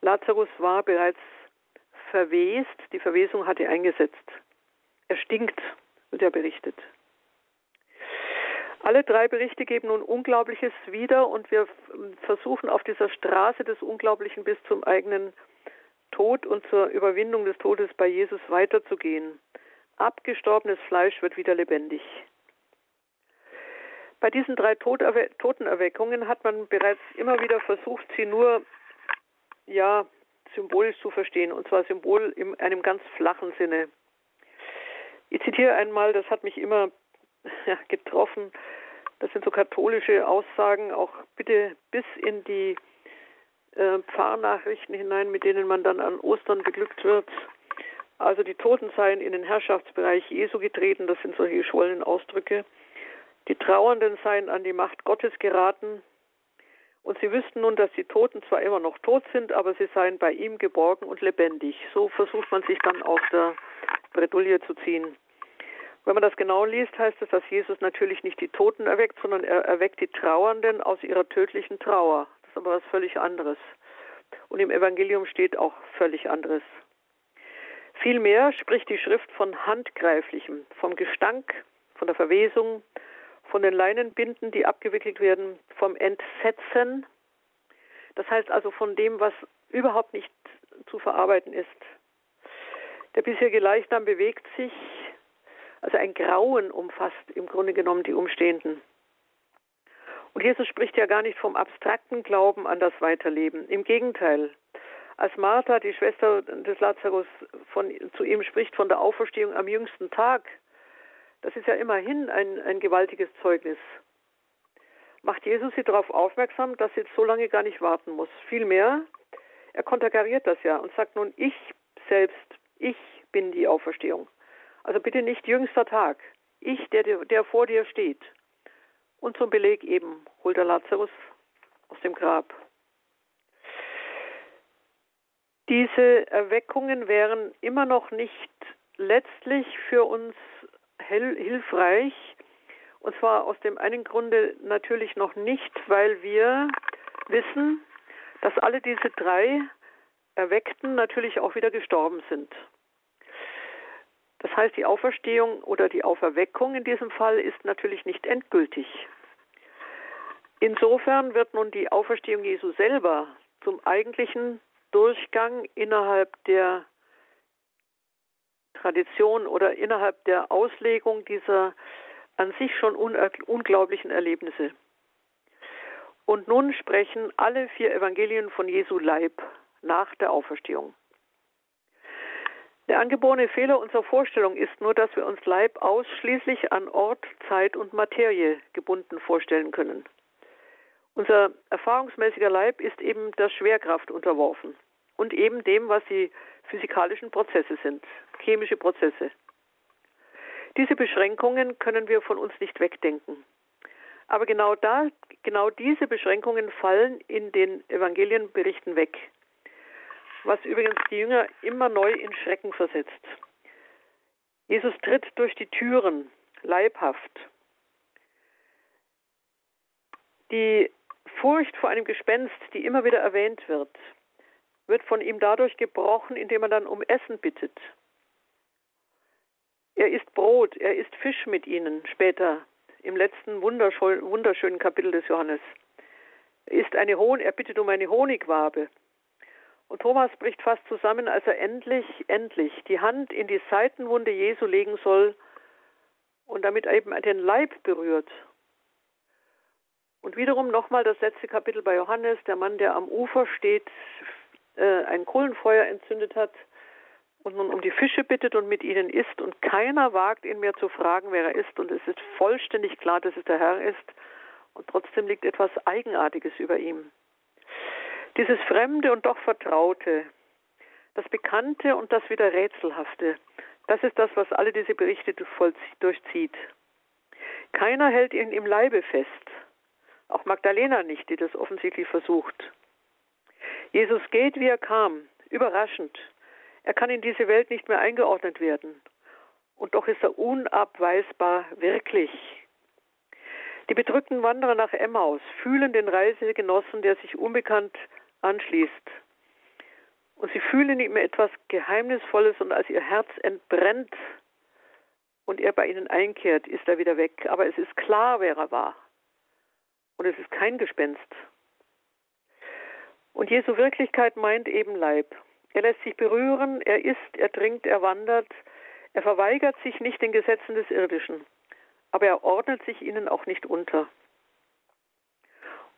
B: Lazarus war bereits verwest, die Verwesung hatte eingesetzt. Er stinkt, wird er berichtet. Alle drei Berichte geben nun Unglaubliches wieder und wir versuchen auf dieser Straße des Unglaublichen bis zum eigenen Tod und zur Überwindung des Todes bei Jesus weiterzugehen. Abgestorbenes Fleisch wird wieder lebendig. Bei diesen drei Totenerweckungen hat man bereits immer wieder versucht, sie nur ja symbolisch zu verstehen, und zwar Symbol in einem ganz flachen Sinne. Ich zitiere einmal, das hat mich immer ja, getroffen. Das sind so katholische Aussagen, auch bitte bis in die äh, Pfarrnachrichten hinein, mit denen man dann an Ostern beglückt wird. Also die Toten seien in den Herrschaftsbereich Jesu getreten, das sind solche geschwollenen Ausdrücke. Die Trauernden seien an die Macht Gottes geraten. Und sie wüssten nun, dass die Toten zwar immer noch tot sind, aber sie seien bei ihm geborgen und lebendig. So versucht man sich dann aus der Bredouille zu ziehen. Wenn man das genau liest, heißt es, dass Jesus natürlich nicht die Toten erweckt, sondern er erweckt die Trauernden aus ihrer tödlichen Trauer. Das ist aber was völlig anderes. Und im Evangelium steht auch völlig anderes. Vielmehr spricht die Schrift von Handgreiflichem, vom Gestank, von der Verwesung, von den Leinenbinden, die abgewickelt werden, vom Entsetzen. Das heißt also von dem, was überhaupt nicht zu verarbeiten ist. Der bisherige Leichnam bewegt sich, also ein Grauen umfasst im Grunde genommen die Umstehenden. Und Jesus spricht ja gar nicht vom abstrakten Glauben an das Weiterleben. Im Gegenteil. Als Martha, die Schwester des Lazarus, von, zu ihm spricht von der Auferstehung am jüngsten Tag, das ist ja immerhin ein, ein gewaltiges Zeugnis. Macht Jesus sie darauf aufmerksam, dass sie jetzt so lange gar nicht warten muss. Vielmehr, er konterkariert das ja und sagt nun, ich selbst, ich bin die Auferstehung. Also bitte nicht jüngster Tag. Ich, der, der vor dir steht. Und zum Beleg eben holt er Lazarus aus dem Grab. Diese Erweckungen wären immer noch nicht letztlich für uns hilfreich. Und zwar aus dem einen Grunde natürlich noch nicht, weil wir wissen, dass alle diese drei Erweckten natürlich auch wieder gestorben sind. Das heißt, die Auferstehung oder die Auferweckung in diesem Fall ist natürlich nicht endgültig. Insofern wird nun die Auferstehung Jesu selber zum eigentlichen Durchgang innerhalb der Tradition oder innerhalb der Auslegung dieser an sich schon unglaublichen Erlebnisse. Und nun sprechen alle vier Evangelien von Jesu Leib nach der Auferstehung. Der angeborene Fehler unserer Vorstellung ist nur, dass wir uns Leib ausschließlich an Ort, Zeit und Materie gebunden vorstellen können. Unser erfahrungsmäßiger Leib ist eben der Schwerkraft unterworfen und eben dem, was die physikalischen Prozesse sind, chemische Prozesse. Diese Beschränkungen können wir von uns nicht wegdenken. Aber genau da, genau diese Beschränkungen fallen in den Evangelienberichten weg. Was übrigens die Jünger immer neu in Schrecken versetzt. Jesus tritt durch die Türen, leibhaft. Die Furcht vor einem Gespenst, die immer wieder erwähnt wird, wird von ihm dadurch gebrochen, indem er dann um Essen bittet. Er isst Brot, er isst Fisch mit ihnen später im letzten wunderschönen Kapitel des Johannes. Er isst eine Hon er bittet um eine Honigwabe. Und Thomas bricht fast zusammen, als er endlich, endlich die Hand in die Seitenwunde Jesu legen soll und damit eben den Leib berührt. Und wiederum nochmal das letzte Kapitel bei Johannes, der Mann, der am Ufer steht, äh, ein Kohlenfeuer entzündet hat und nun um die Fische bittet und mit ihnen isst und keiner wagt ihn mehr zu fragen, wer er ist und es ist vollständig klar, dass es der Herr ist und trotzdem liegt etwas Eigenartiges über ihm. Dieses Fremde und doch Vertraute, das Bekannte und das wieder Rätselhafte, das ist das, was alle diese Berichte durchzieht. Keiner hält ihn im Leibe fest, auch Magdalena nicht, die das offensichtlich versucht. Jesus geht, wie er kam, überraschend. Er kann in diese Welt nicht mehr eingeordnet werden. Und doch ist er unabweisbar wirklich. Die bedrückten Wanderer nach Emmaus fühlen den Reisegenossen, der sich unbekannt anschließt. Und sie fühlen ihm etwas Geheimnisvolles und als ihr Herz entbrennt und er bei ihnen einkehrt, ist er wieder weg. Aber es ist klar, wer er war. Und es ist kein Gespenst. Und Jesu Wirklichkeit meint eben Leib. Er lässt sich berühren, er isst, er trinkt, er wandert, er verweigert sich nicht den Gesetzen des Irdischen, aber er ordnet sich ihnen auch nicht unter.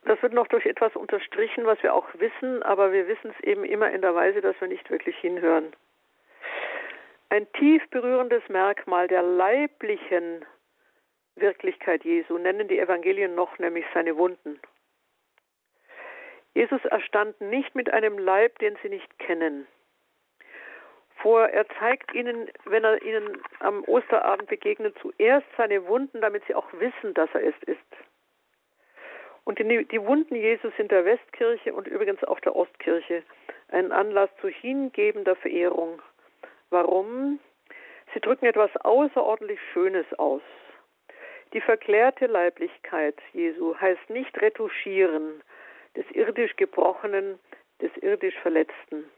B: Das wird noch durch etwas unterstrichen, was wir auch wissen, aber wir wissen es eben immer in der Weise, dass wir nicht wirklich hinhören. Ein tief berührendes Merkmal der leiblichen Wirklichkeit Jesu nennen die Evangelien noch, nämlich seine Wunden. Jesus erstand nicht mit einem Leib, den sie nicht kennen. Vor, er zeigt ihnen, wenn er ihnen am Osterabend begegnet, zuerst seine Wunden, damit sie auch wissen, dass er es ist. Und die, die Wunden Jesus sind der Westkirche und übrigens auch der Ostkirche ein Anlass zu hingebender Verehrung. Warum? Sie drücken etwas außerordentlich Schönes aus. Die verklärte Leiblichkeit Jesu heißt nicht retuschieren, des irdisch Gebrochenen, des irdisch Verletzten.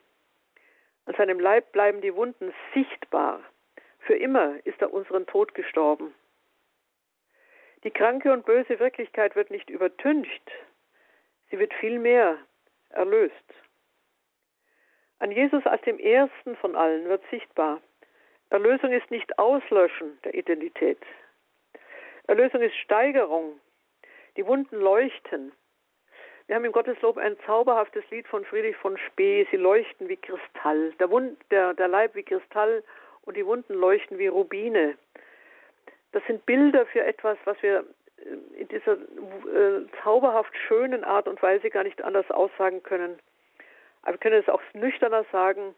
B: An seinem Leib bleiben die Wunden sichtbar. Für immer ist er unseren Tod gestorben. Die kranke und böse Wirklichkeit wird nicht übertüncht, sie wird vielmehr erlöst. An Jesus als dem Ersten von allen wird sichtbar, Erlösung ist nicht Auslöschen der Identität. Erlösung ist Steigerung. Die Wunden leuchten. Wir haben im Gotteslob ein zauberhaftes Lied von Friedrich von Spee. Sie leuchten wie Kristall. Der, Wund, der, der Leib wie Kristall und die Wunden leuchten wie Rubine. Das sind Bilder für etwas, was wir äh, in dieser äh, zauberhaft schönen Art und Weise gar nicht anders aussagen können. Aber wir können es auch nüchterner sagen.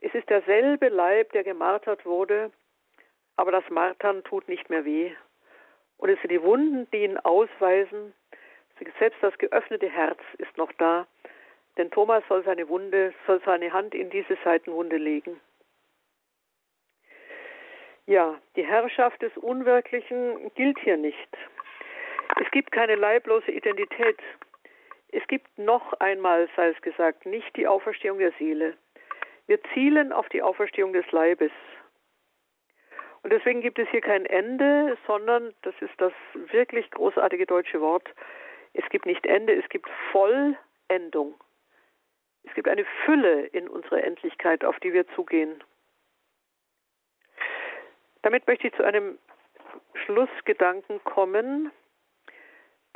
B: Es ist derselbe Leib, der gemartert wurde, aber das Martern tut nicht mehr weh. Und es sind die Wunden, die ihn ausweisen, selbst das geöffnete Herz ist noch da, denn Thomas soll seine Wunde, soll seine Hand in diese Seitenwunde legen. Ja, die Herrschaft des Unwirklichen gilt hier nicht. Es gibt keine leiblose Identität. Es gibt noch einmal, sei es gesagt, nicht die Auferstehung der Seele. Wir zielen auf die Auferstehung des Leibes. Und deswegen gibt es hier kein Ende, sondern, das ist das wirklich großartige deutsche Wort, es gibt nicht Ende, es gibt Vollendung. Es gibt eine Fülle in unserer Endlichkeit, auf die wir zugehen. Damit möchte ich zu einem Schlussgedanken kommen.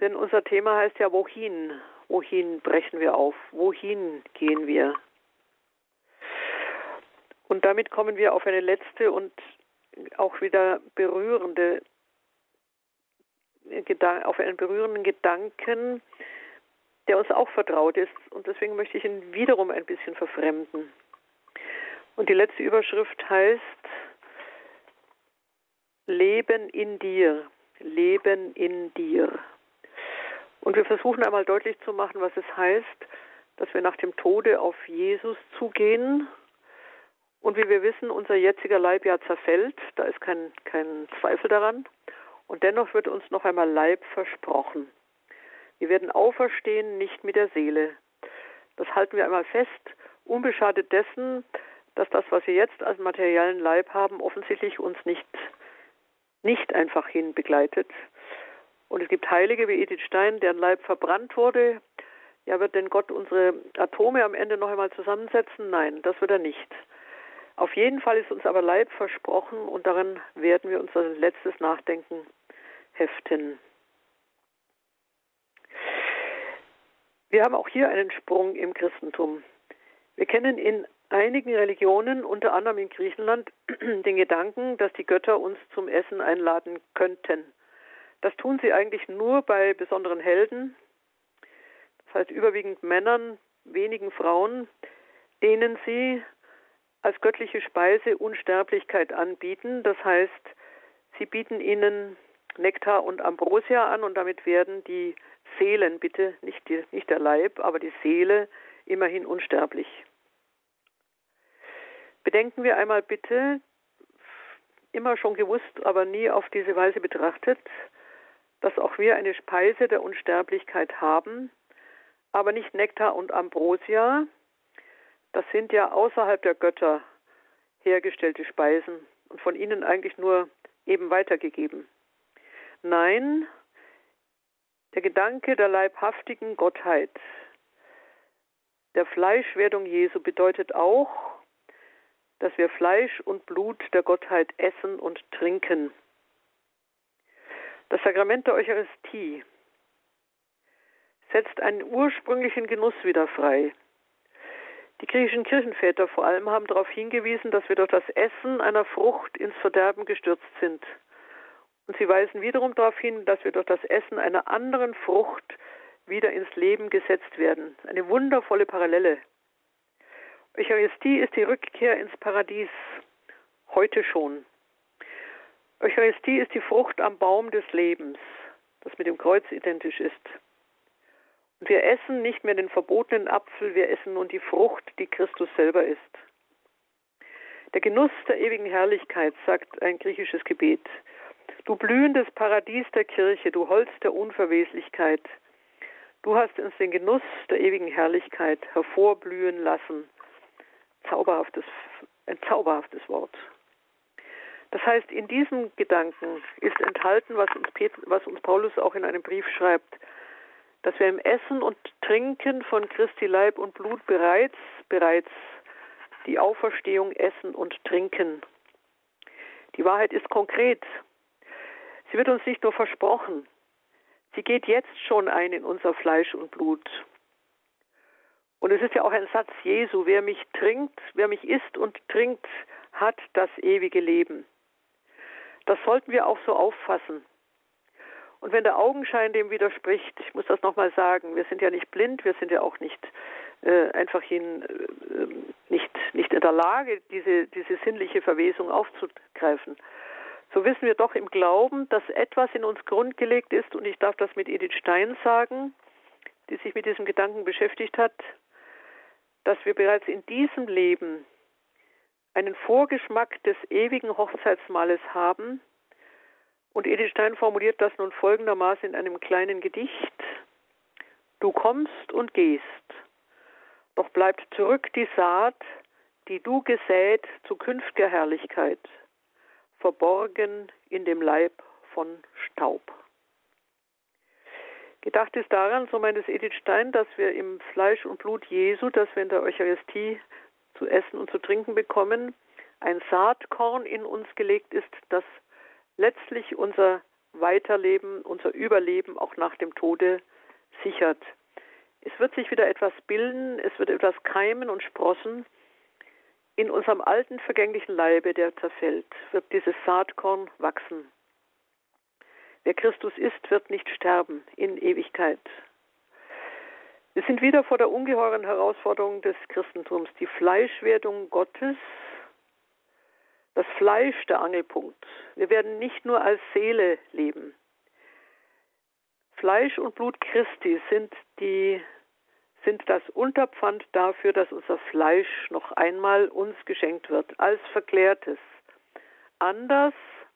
B: Denn unser Thema heißt ja, wohin? Wohin brechen wir auf? Wohin gehen wir? Und damit kommen wir auf eine letzte und auch wieder berührende auf einen berührenden Gedanken, der uns auch vertraut ist. Und deswegen möchte ich ihn wiederum ein bisschen verfremden. Und die letzte Überschrift heißt Leben in dir. Leben in dir. Und wir versuchen einmal deutlich zu machen, was es heißt, dass wir nach dem Tode auf Jesus zugehen. Und wie wir wissen, unser jetziger Leib ja zerfällt, da ist kein, kein Zweifel daran. Und dennoch wird uns noch einmal Leib versprochen. Wir werden auferstehen, nicht mit der Seele. Das halten wir einmal fest, unbeschadet dessen, dass das, was wir jetzt als materiellen Leib haben, offensichtlich uns nicht, nicht einfach hin begleitet. Und es gibt Heilige wie Edith Stein, deren Leib verbrannt wurde. Ja, wird denn Gott unsere Atome am Ende noch einmal zusammensetzen? Nein, das wird er nicht. Auf jeden Fall ist uns aber Leib versprochen und daran werden wir unser letztes Nachdenken heften. Wir haben auch hier einen Sprung im Christentum. Wir kennen in einigen Religionen, unter anderem in Griechenland, den Gedanken, dass die Götter uns zum Essen einladen könnten. Das tun sie eigentlich nur bei besonderen Helden, das heißt überwiegend Männern, wenigen Frauen, denen sie als göttliche Speise Unsterblichkeit anbieten. Das heißt, sie bieten ihnen Nektar und Ambrosia an und damit werden die Seelen, bitte nicht, die, nicht der Leib, aber die Seele immerhin unsterblich. Bedenken wir einmal bitte, immer schon gewusst, aber nie auf diese Weise betrachtet, dass auch wir eine Speise der Unsterblichkeit haben, aber nicht Nektar und Ambrosia. Das sind ja außerhalb der Götter hergestellte Speisen und von ihnen eigentlich nur eben weitergegeben. Nein, der Gedanke der leibhaftigen Gottheit, der Fleischwerdung Jesu bedeutet auch, dass wir Fleisch und Blut der Gottheit essen und trinken. Das Sakrament der Eucharistie setzt einen ursprünglichen Genuss wieder frei. Die griechischen Kirchenväter vor allem haben darauf hingewiesen, dass wir durch das Essen einer Frucht ins Verderben gestürzt sind. Und sie weisen wiederum darauf hin, dass wir durch das Essen einer anderen Frucht wieder ins Leben gesetzt werden. Eine wundervolle Parallele. Eucharistie ist die Rückkehr ins Paradies, heute schon. Eucharistie ist die Frucht am Baum des Lebens, das mit dem Kreuz identisch ist. Wir essen nicht mehr den verbotenen Apfel, wir essen nun die Frucht, die Christus selber ist. Der Genuss der ewigen Herrlichkeit, sagt ein griechisches Gebet, Du blühendes Paradies der Kirche, du Holz der Unverweslichkeit, du hast uns den Genuss der ewigen Herrlichkeit hervorblühen lassen. Zauberhaftes, ein zauberhaftes Wort. Das heißt, in diesem Gedanken ist enthalten, was uns, Petrus, was uns Paulus auch in einem Brief schreibt, dass wir im Essen und Trinken von Christi Leib und Blut bereits, bereits die Auferstehung essen und trinken. Die Wahrheit ist konkret. Sie wird uns nicht nur versprochen, sie geht jetzt schon ein in unser Fleisch und Blut. Und es ist ja auch ein Satz Jesu, wer mich trinkt, wer mich isst und trinkt, hat das ewige Leben. Das sollten wir auch so auffassen. Und wenn der Augenschein dem widerspricht, ich muss das nochmal sagen, wir sind ja nicht blind, wir sind ja auch nicht äh, einfach hin, äh, nicht, nicht in der Lage, diese, diese sinnliche Verwesung aufzugreifen so wissen wir doch im Glauben, dass etwas in uns grundgelegt ist, und ich darf das mit Edith Stein sagen, die sich mit diesem Gedanken beschäftigt hat, dass wir bereits in diesem Leben einen Vorgeschmack des ewigen Hochzeitsmahles haben. Und Edith Stein formuliert das nun folgendermaßen in einem kleinen Gedicht. Du kommst und gehst, doch bleibt zurück die Saat, die du gesät zu künftiger Herrlichkeit verborgen in dem Leib von Staub. Gedacht ist daran, so meint es Edith Stein, dass wir im Fleisch und Blut Jesu, das wir in der Eucharistie zu essen und zu trinken bekommen, ein Saatkorn in uns gelegt ist, das letztlich unser Weiterleben, unser Überleben auch nach dem Tode sichert. Es wird sich wieder etwas bilden, es wird etwas keimen und sprossen. In unserem alten vergänglichen Leibe, der zerfällt, wird dieses Saatkorn wachsen. Wer Christus ist, wird nicht sterben in Ewigkeit. Wir sind wieder vor der ungeheuren Herausforderung des Christentums, die Fleischwerdung Gottes, das Fleisch der Angelpunkt. Wir werden nicht nur als Seele leben. Fleisch und Blut Christi sind die sind das Unterpfand dafür, dass unser Fleisch noch einmal uns geschenkt wird, als verklärtes. Anders,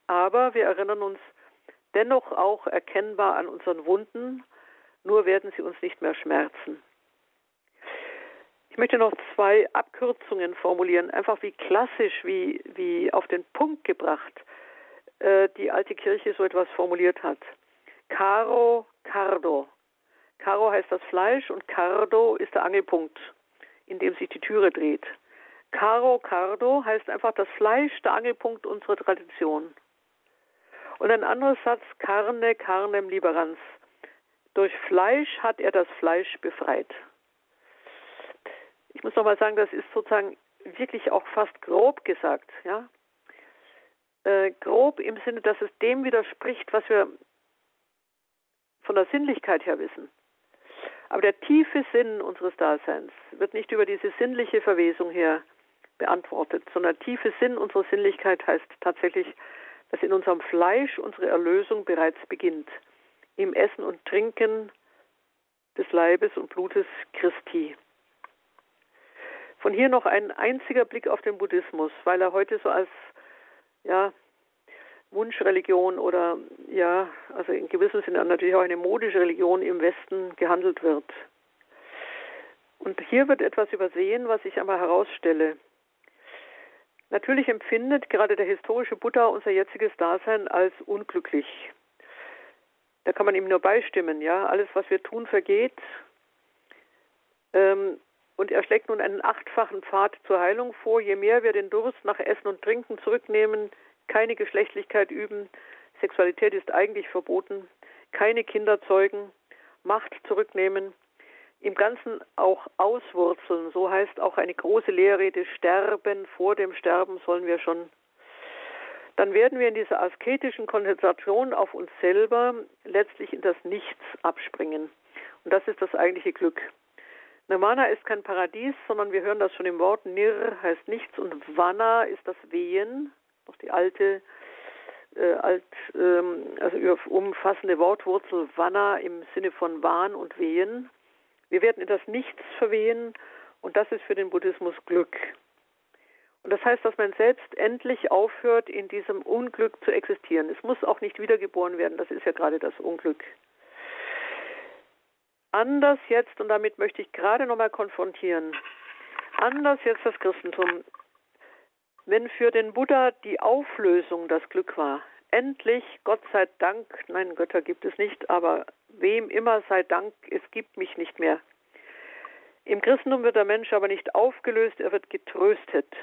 B: aber wir erinnern uns dennoch auch erkennbar an unseren Wunden, nur werden sie uns nicht mehr schmerzen. Ich möchte noch zwei Abkürzungen formulieren, einfach wie klassisch, wie, wie auf den Punkt gebracht äh, die alte Kirche so etwas formuliert hat. Caro Cardo. Caro heißt das Fleisch und Cardo ist der Angelpunkt, in dem sich die Türe dreht. Caro Cardo heißt einfach das Fleisch, der Angelpunkt unserer Tradition. Und ein anderer Satz, Carne carnem liberans. Durch Fleisch hat er das Fleisch befreit. Ich muss nochmal sagen, das ist sozusagen wirklich auch fast grob gesagt, ja. Äh, grob im Sinne, dass es dem widerspricht, was wir von der Sinnlichkeit her wissen. Aber der tiefe Sinn unseres Daseins wird nicht über diese sinnliche Verwesung her beantwortet, sondern der tiefe Sinn unserer Sinnlichkeit heißt tatsächlich, dass in unserem Fleisch unsere Erlösung bereits beginnt, im Essen und Trinken des Leibes und Blutes Christi. Von hier noch ein einziger Blick auf den Buddhismus, weil er heute so als ja, Wunschreligion oder ja, also in gewissem Sinne natürlich auch eine modische Religion im Westen gehandelt wird. Und hier wird etwas übersehen, was ich einmal herausstelle. Natürlich empfindet gerade der historische Buddha unser jetziges Dasein als unglücklich. Da kann man ihm nur beistimmen, ja. Alles, was wir tun, vergeht. Ähm, und er schlägt nun einen achtfachen Pfad zur Heilung vor. Je mehr wir den Durst nach Essen und Trinken zurücknehmen, keine Geschlechtlichkeit üben, Sexualität ist eigentlich verboten, keine Kinder zeugen, Macht zurücknehmen, im Ganzen auch auswurzeln. So heißt auch eine große Lehrrede, sterben, vor dem Sterben sollen wir schon. Dann werden wir in dieser asketischen Konzentration auf uns selber letztlich in das Nichts abspringen. Und das ist das eigentliche Glück. Nirvana ist kein Paradies, sondern wir hören das schon im Wort. Nir heißt nichts und Vana ist das Wehen, noch die alte, äh, alt, ähm, also umfassende Wortwurzel Vana im Sinne von Wahn und Wehen. Wir werden in das Nichts verwehen und das ist für den Buddhismus Glück. Und das heißt, dass man selbst endlich aufhört, in diesem Unglück zu existieren. Es muss auch nicht wiedergeboren werden, das ist ja gerade das Unglück. Anders jetzt, und damit möchte ich gerade nochmal konfrontieren, anders jetzt das Christentum. Wenn für den Buddha die Auflösung das Glück war, endlich, Gott sei Dank, nein, Götter gibt es nicht, aber wem immer sei Dank, es gibt mich nicht mehr. Im Christentum wird der Mensch aber nicht aufgelöst, er wird getröstet.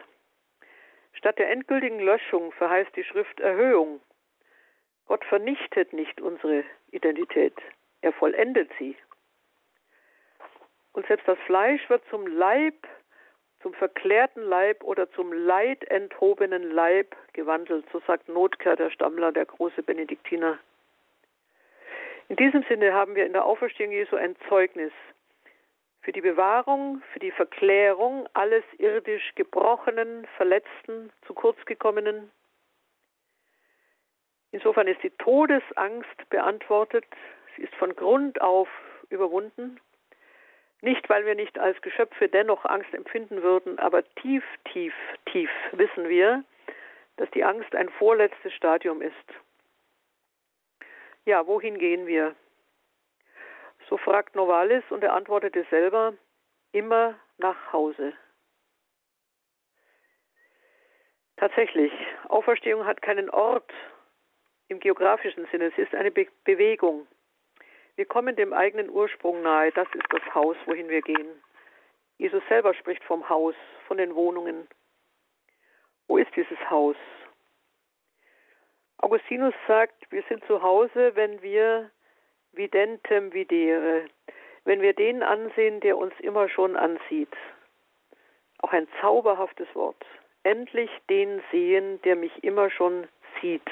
B: Statt der endgültigen Löschung verheißt die Schrift Erhöhung. Gott vernichtet nicht unsere Identität, er vollendet sie. Und selbst das Fleisch wird zum Leib zum verklärten Leib oder zum leidenthobenen Leib gewandelt, so sagt Notker, der Stammler, der große Benediktiner. In diesem Sinne haben wir in der Auferstehung Jesu ein Zeugnis für die Bewahrung, für die Verklärung alles irdisch Gebrochenen, Verletzten, zu kurz gekommenen. Insofern ist die Todesangst beantwortet, sie ist von Grund auf überwunden. Nicht, weil wir nicht als Geschöpfe dennoch Angst empfinden würden, aber tief, tief, tief wissen wir, dass die Angst ein vorletztes Stadium ist. Ja, wohin gehen wir? So fragt Novalis und er antwortete selber, immer nach Hause. Tatsächlich, Auferstehung hat keinen Ort im geografischen Sinne, es ist eine Be Bewegung. Wir kommen dem eigenen Ursprung nahe. Das ist das Haus, wohin wir gehen. Jesus selber spricht vom Haus, von den Wohnungen. Wo ist dieses Haus? Augustinus sagt, wir sind zu Hause, wenn wir videntem videre, wenn wir den ansehen, der uns immer schon ansieht. Auch ein zauberhaftes Wort. Endlich den sehen, der mich immer schon sieht.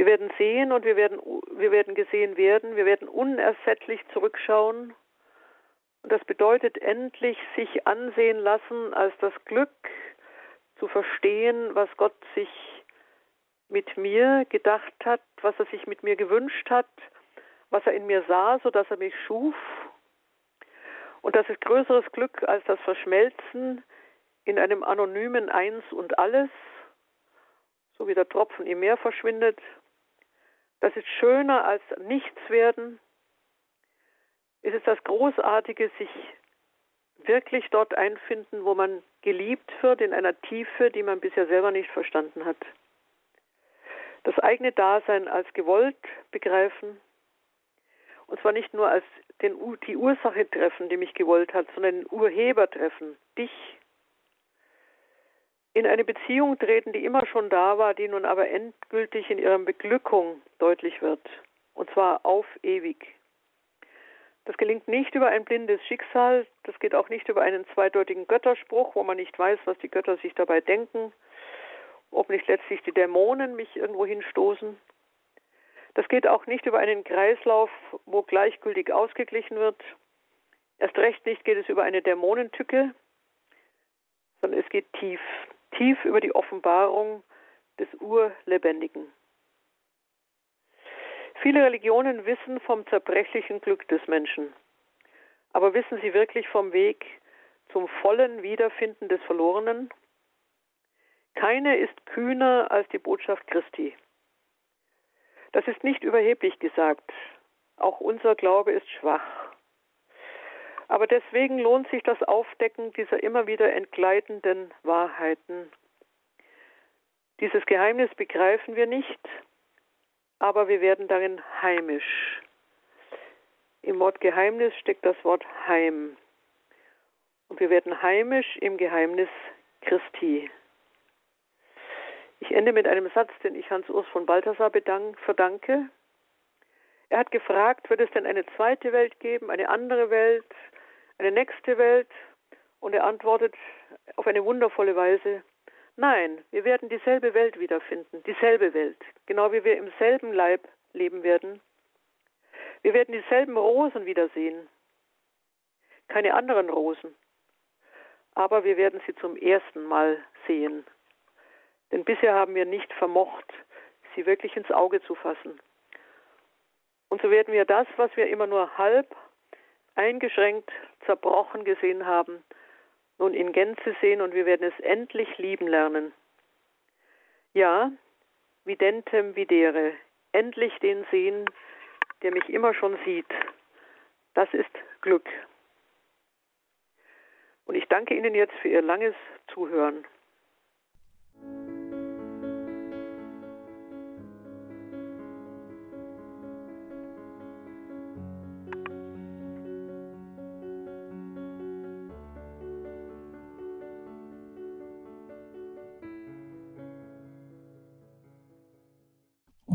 B: Wir werden sehen und wir werden, wir werden gesehen werden. Wir werden unersättlich zurückschauen. Und das bedeutet endlich sich ansehen lassen als das Glück zu verstehen, was Gott sich mit mir gedacht hat, was er sich mit mir gewünscht hat, was er in mir sah, so dass er mich schuf. Und das ist größeres Glück als das Verschmelzen in einem anonymen Eins und Alles, so wie der Tropfen im Meer verschwindet. Das ist schöner als nichts werden. Es ist das Großartige, sich wirklich dort einfinden, wo man geliebt wird, in einer Tiefe, die man bisher selber nicht verstanden hat. Das eigene Dasein als gewollt begreifen, und zwar nicht nur als den, die Ursache treffen, die mich gewollt hat, sondern den Urheber treffen, dich. In eine Beziehung treten, die immer schon da war, die nun aber endgültig in ihrer Beglückung deutlich wird. Und zwar auf ewig. Das gelingt nicht über ein blindes Schicksal, das geht auch nicht über einen zweideutigen Götterspruch, wo man nicht weiß, was die Götter sich dabei denken, ob nicht letztlich die Dämonen mich irgendwo hinstoßen. Das geht auch nicht über einen Kreislauf, wo gleichgültig ausgeglichen wird. Erst recht nicht geht es über eine Dämonentücke, sondern es geht tief, tief über die Offenbarung des Urlebendigen. Viele Religionen wissen vom zerbrechlichen Glück des Menschen. Aber wissen sie wirklich vom Weg zum vollen Wiederfinden des Verlorenen? Keine ist kühner als die Botschaft Christi. Das ist nicht überheblich gesagt. Auch unser Glaube ist schwach. Aber deswegen lohnt sich das Aufdecken dieser immer wieder entgleitenden Wahrheiten. Dieses Geheimnis begreifen wir nicht, aber wir werden darin heimisch. Im Wort Geheimnis steckt das Wort Heim. Und wir werden heimisch im Geheimnis Christi. Ich ende mit einem Satz, den ich Hans Urs von Balthasar verdanke. Er hat gefragt, wird es denn eine zweite Welt geben, eine andere Welt, eine nächste Welt? Und er antwortet auf eine wundervolle Weise, Nein, wir werden dieselbe Welt wiederfinden, dieselbe Welt, genau wie wir im selben Leib leben werden. Wir werden dieselben Rosen wiedersehen, keine anderen Rosen, aber wir werden sie zum ersten Mal sehen. Denn bisher haben wir nicht vermocht, sie wirklich ins Auge zu fassen. Und so werden wir das, was wir immer nur halb, eingeschränkt, zerbrochen gesehen haben, nun in Gänze sehen und wir werden es endlich lieben lernen. Ja, videntem videre, endlich den sehen, der mich immer schon sieht. Das ist Glück. Und ich danke Ihnen jetzt für Ihr langes Zuhören.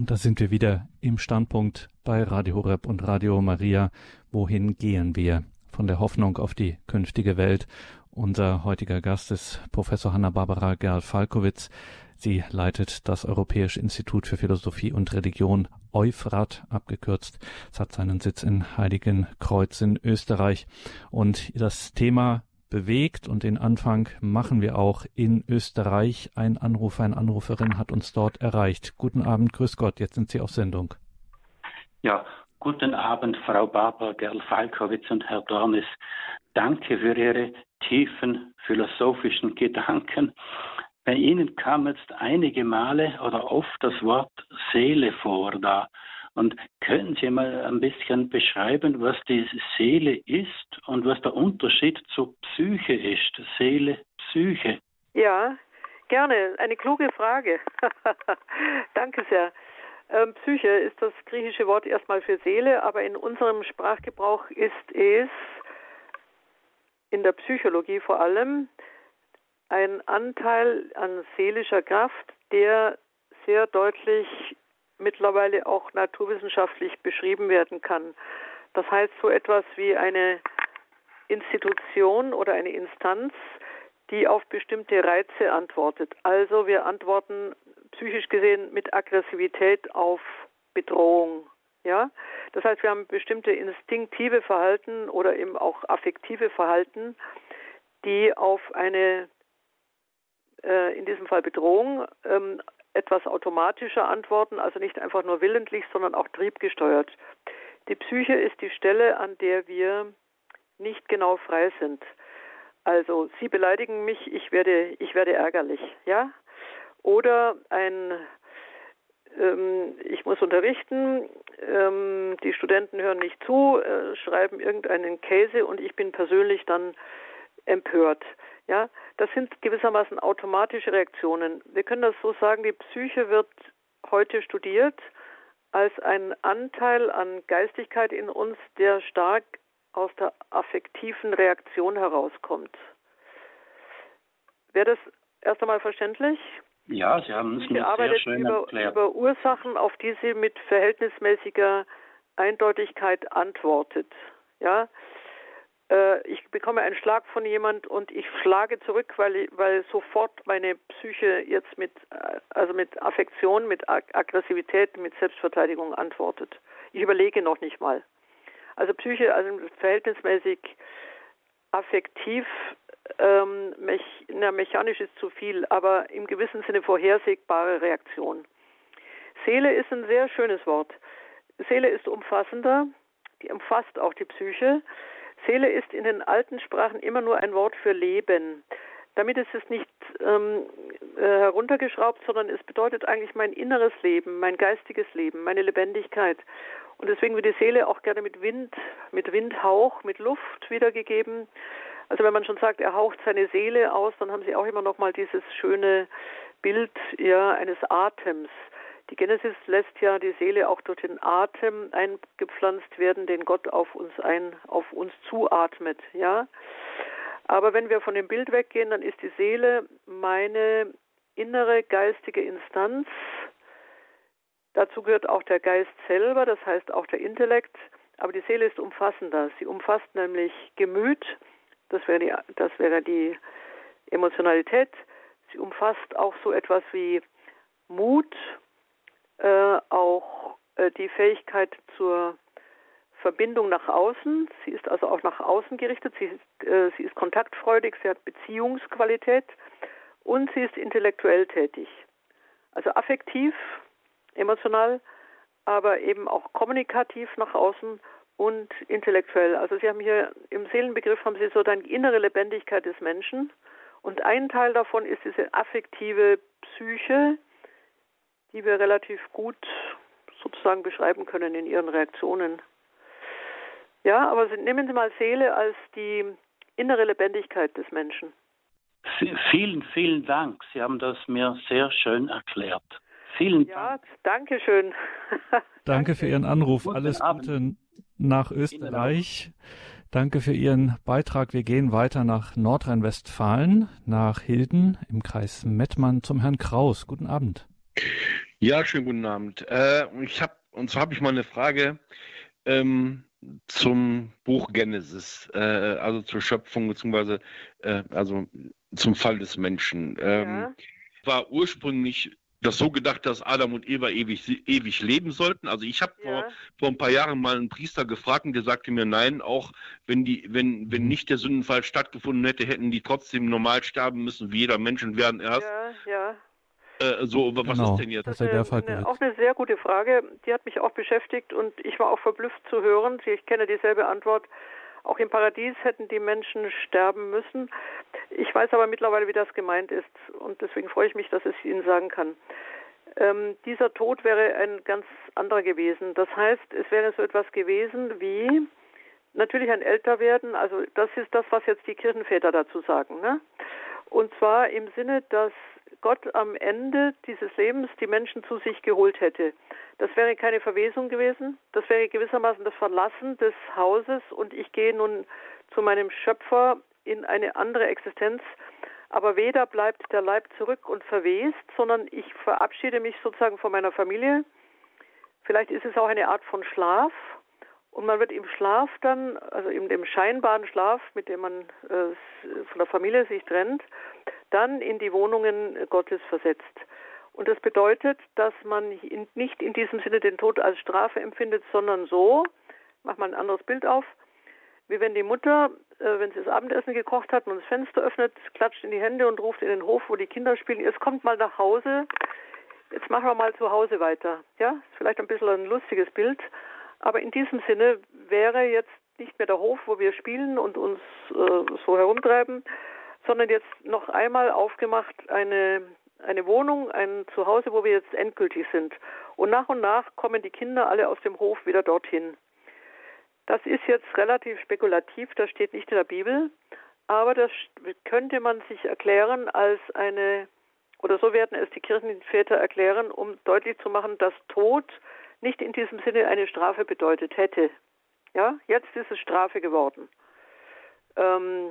A: Und da sind wir wieder im Standpunkt bei Radio Horeb und Radio Maria. Wohin gehen wir? Von der Hoffnung auf die künftige Welt. Unser heutiger Gast ist Professor Hanna-Barbara Gerl-Falkowitz. Sie leitet das Europäische Institut für Philosophie und Religion, Euphrat abgekürzt. Es hat seinen Sitz in Heiligenkreuz in Österreich. Und das Thema bewegt und den Anfang machen wir auch in Österreich. Ein Anrufer, eine Anruferin hat uns dort erreicht. Guten Abend, grüß Gott, jetzt sind Sie auf Sendung.
C: Ja, guten Abend, Frau Barbara Gerl-Falkowitz und Herr Dornis. Danke für Ihre tiefen philosophischen Gedanken. Bei Ihnen kam jetzt einige Male oder oft das Wort Seele vor da. Und können Sie mal ein bisschen beschreiben, was die Seele ist und was der Unterschied zur Psyche ist? Seele, Psyche.
B: Ja, gerne. Eine kluge Frage. Danke sehr. Ähm, Psyche ist das griechische Wort erstmal für Seele, aber in unserem Sprachgebrauch ist es in der Psychologie vor allem ein Anteil an seelischer Kraft, der sehr deutlich mittlerweile auch naturwissenschaftlich beschrieben werden kann. Das heißt so etwas wie eine Institution oder eine Instanz, die auf bestimmte Reize antwortet. Also wir antworten psychisch gesehen mit Aggressivität auf Bedrohung. Ja, das heißt, wir haben bestimmte instinktive Verhalten oder eben auch affektive Verhalten, die auf eine, äh, in diesem Fall Bedrohung, ähm, etwas automatischer antworten, also nicht einfach nur willentlich, sondern auch triebgesteuert. Die Psyche ist die Stelle, an der wir nicht genau frei sind. Also Sie beleidigen mich, ich werde, ich werde ärgerlich, ja? Oder ein ähm, ich muss unterrichten, ähm, die Studenten hören nicht zu, äh, schreiben irgendeinen Käse und ich bin persönlich dann empört. Ja, das sind gewissermaßen automatische Reaktionen. Wir können das so sagen, die Psyche wird heute studiert als ein Anteil an Geistigkeit in uns, der stark aus der affektiven Reaktion herauskommt. Wäre das erst einmal verständlich?
C: Ja, Sie haben es mir sehr schön
B: über,
C: erklärt.
B: über Ursachen, auf die Sie mit verhältnismäßiger Eindeutigkeit antwortet. Ja, ich bekomme einen Schlag von jemand und ich schlage zurück, weil, weil sofort meine Psyche jetzt mit, äh, also mit Affektion, mit Aggressivität, mit Selbstverteidigung antwortet. Ich überlege noch nicht mal. Also Psyche, also verhältnismäßig affektiv, ähm, mech, na, mechanisch ist zu viel, aber im gewissen Sinne vorhersehbare Reaktion. Seele ist ein sehr schönes Wort. Seele ist umfassender, die umfasst auch die Psyche. Seele ist in den alten Sprachen immer nur ein Wort für Leben. Damit ist es nicht ähm, äh, heruntergeschraubt, sondern es bedeutet eigentlich mein inneres Leben, mein geistiges Leben, meine Lebendigkeit. Und deswegen wird die Seele auch gerne mit Wind, mit Windhauch, mit Luft wiedergegeben. Also wenn man schon sagt, er haucht seine Seele aus, dann haben sie auch immer noch mal dieses schöne Bild ja, eines Atems. Die Genesis lässt ja die Seele auch durch den Atem eingepflanzt werden, den Gott auf uns ein, auf uns zuatmet, ja. Aber wenn wir von dem Bild weggehen, dann ist die Seele meine innere geistige Instanz. Dazu gehört auch der Geist selber, das heißt auch der Intellekt. Aber die Seele ist umfassender. Sie umfasst nämlich Gemüt, das wäre die, das wäre die Emotionalität. Sie umfasst auch so etwas wie Mut, äh, auch äh, die Fähigkeit zur Verbindung nach außen. Sie ist also auch nach außen gerichtet. Sie ist, äh, sie ist kontaktfreudig, sie hat Beziehungsqualität und sie ist intellektuell tätig. Also affektiv, emotional, aber eben auch kommunikativ nach außen und intellektuell. Also Sie haben hier im Seelenbegriff haben Sie so dann die innere Lebendigkeit des Menschen und ein Teil davon ist diese affektive Psyche, die wir relativ gut sozusagen beschreiben können in ihren Reaktionen. Ja, aber nehmen Sie mal Seele als die innere Lebendigkeit des Menschen.
C: Vielen, vielen Dank. Sie haben das mir sehr schön erklärt. Vielen
B: ja,
C: Dank.
B: danke schön.
A: danke für Ihren Anruf. Guten Alles Abend. Gute nach Österreich. Danke für Ihren Beitrag. Wir gehen weiter nach Nordrhein-Westfalen, nach Hilden im Kreis Mettmann zum Herrn Kraus. Guten Abend.
D: Ja, schönen guten Abend. Äh, ich hab, und zwar habe ich mal eine Frage ähm, zum Buch Genesis, äh, also zur Schöpfung beziehungsweise äh, also zum Fall des Menschen. Ähm, ja. War ursprünglich das so gedacht, dass Adam und Eva ewig, ewig leben sollten. Also ich habe ja. vor, vor ein paar Jahren mal einen Priester gefragt und der sagte mir, nein, auch wenn die, wenn, wenn mhm. nicht der Sündenfall stattgefunden hätte, hätten die trotzdem normal sterben müssen, wie jeder Mensch und werden erst.
B: Ja, ja.
D: Äh, so, was genau, ist denn jetzt?
B: Das ist eine, eine, auch eine sehr gute Frage. Die hat mich auch beschäftigt und ich war auch verblüfft zu hören. Ich kenne dieselbe Antwort. Auch im Paradies hätten die Menschen sterben müssen. Ich weiß aber mittlerweile, wie das gemeint ist und deswegen freue ich mich, dass ich Ihnen sagen kann. Ähm, dieser Tod wäre ein ganz anderer gewesen. Das heißt, es wäre so etwas gewesen wie natürlich ein Älterwerden. Also das ist das, was jetzt die Kirchenväter dazu sagen. Ne? Und zwar im Sinne, dass Gott am Ende dieses Lebens die Menschen zu sich geholt hätte. Das wäre keine Verwesung gewesen, das wäre gewissermaßen das Verlassen des Hauses und ich gehe nun zu meinem Schöpfer in eine andere Existenz, Aber weder bleibt der Leib zurück und verwest, sondern ich verabschiede mich sozusagen von meiner Familie. Vielleicht ist es auch eine Art von Schlaf. Und man wird im Schlaf dann, also in dem scheinbaren Schlaf, mit dem man äh, von der Familie sich trennt, dann in die Wohnungen Gottes versetzt. Und das bedeutet, dass man nicht in diesem Sinne den Tod als Strafe empfindet, sondern so, mach mal ein anderes Bild auf, wie wenn die Mutter, äh, wenn sie das Abendessen gekocht hat und das Fenster öffnet, klatscht in die Hände und ruft in den Hof, wo die Kinder spielen, jetzt kommt mal nach Hause, jetzt machen wir mal zu Hause weiter. Ja, ist vielleicht ein bisschen ein lustiges Bild, aber in diesem Sinne wäre jetzt nicht mehr der Hof, wo wir spielen und uns äh, so herumtreiben, sondern jetzt noch einmal aufgemacht eine eine Wohnung, ein Zuhause, wo wir jetzt endgültig sind. Und nach und nach kommen die Kinder alle aus dem Hof wieder dorthin. Das ist jetzt relativ spekulativ, das steht nicht in der Bibel, aber das könnte man sich erklären als eine, oder so werden es die Kirchenväter erklären, um deutlich zu machen, dass Tod nicht in diesem Sinne eine Strafe bedeutet hätte. Ja, jetzt ist es Strafe geworden. Ähm,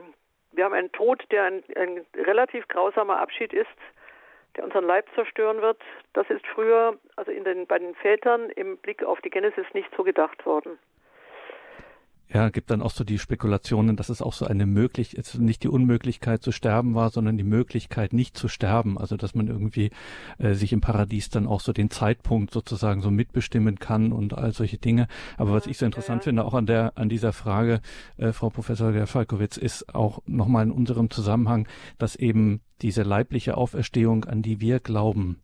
B: wir haben einen Tod, der ein, ein relativ grausamer Abschied ist, der unseren Leib zerstören wird. Das ist früher, also in den, bei den Vätern im Blick auf die Genesis nicht so gedacht worden.
A: Ja, gibt dann auch so die Spekulationen, dass es auch so eine Möglichkeit, nicht die Unmöglichkeit zu sterben war, sondern die Möglichkeit nicht zu sterben. Also dass man irgendwie äh, sich im Paradies dann auch so den Zeitpunkt sozusagen so mitbestimmen kann und all solche Dinge. Aber was ich so interessant ja. finde, auch an der an dieser Frage, äh, Frau Professor Gerfalkowitz, ist auch nochmal in unserem Zusammenhang, dass eben diese leibliche Auferstehung, an die wir glauben,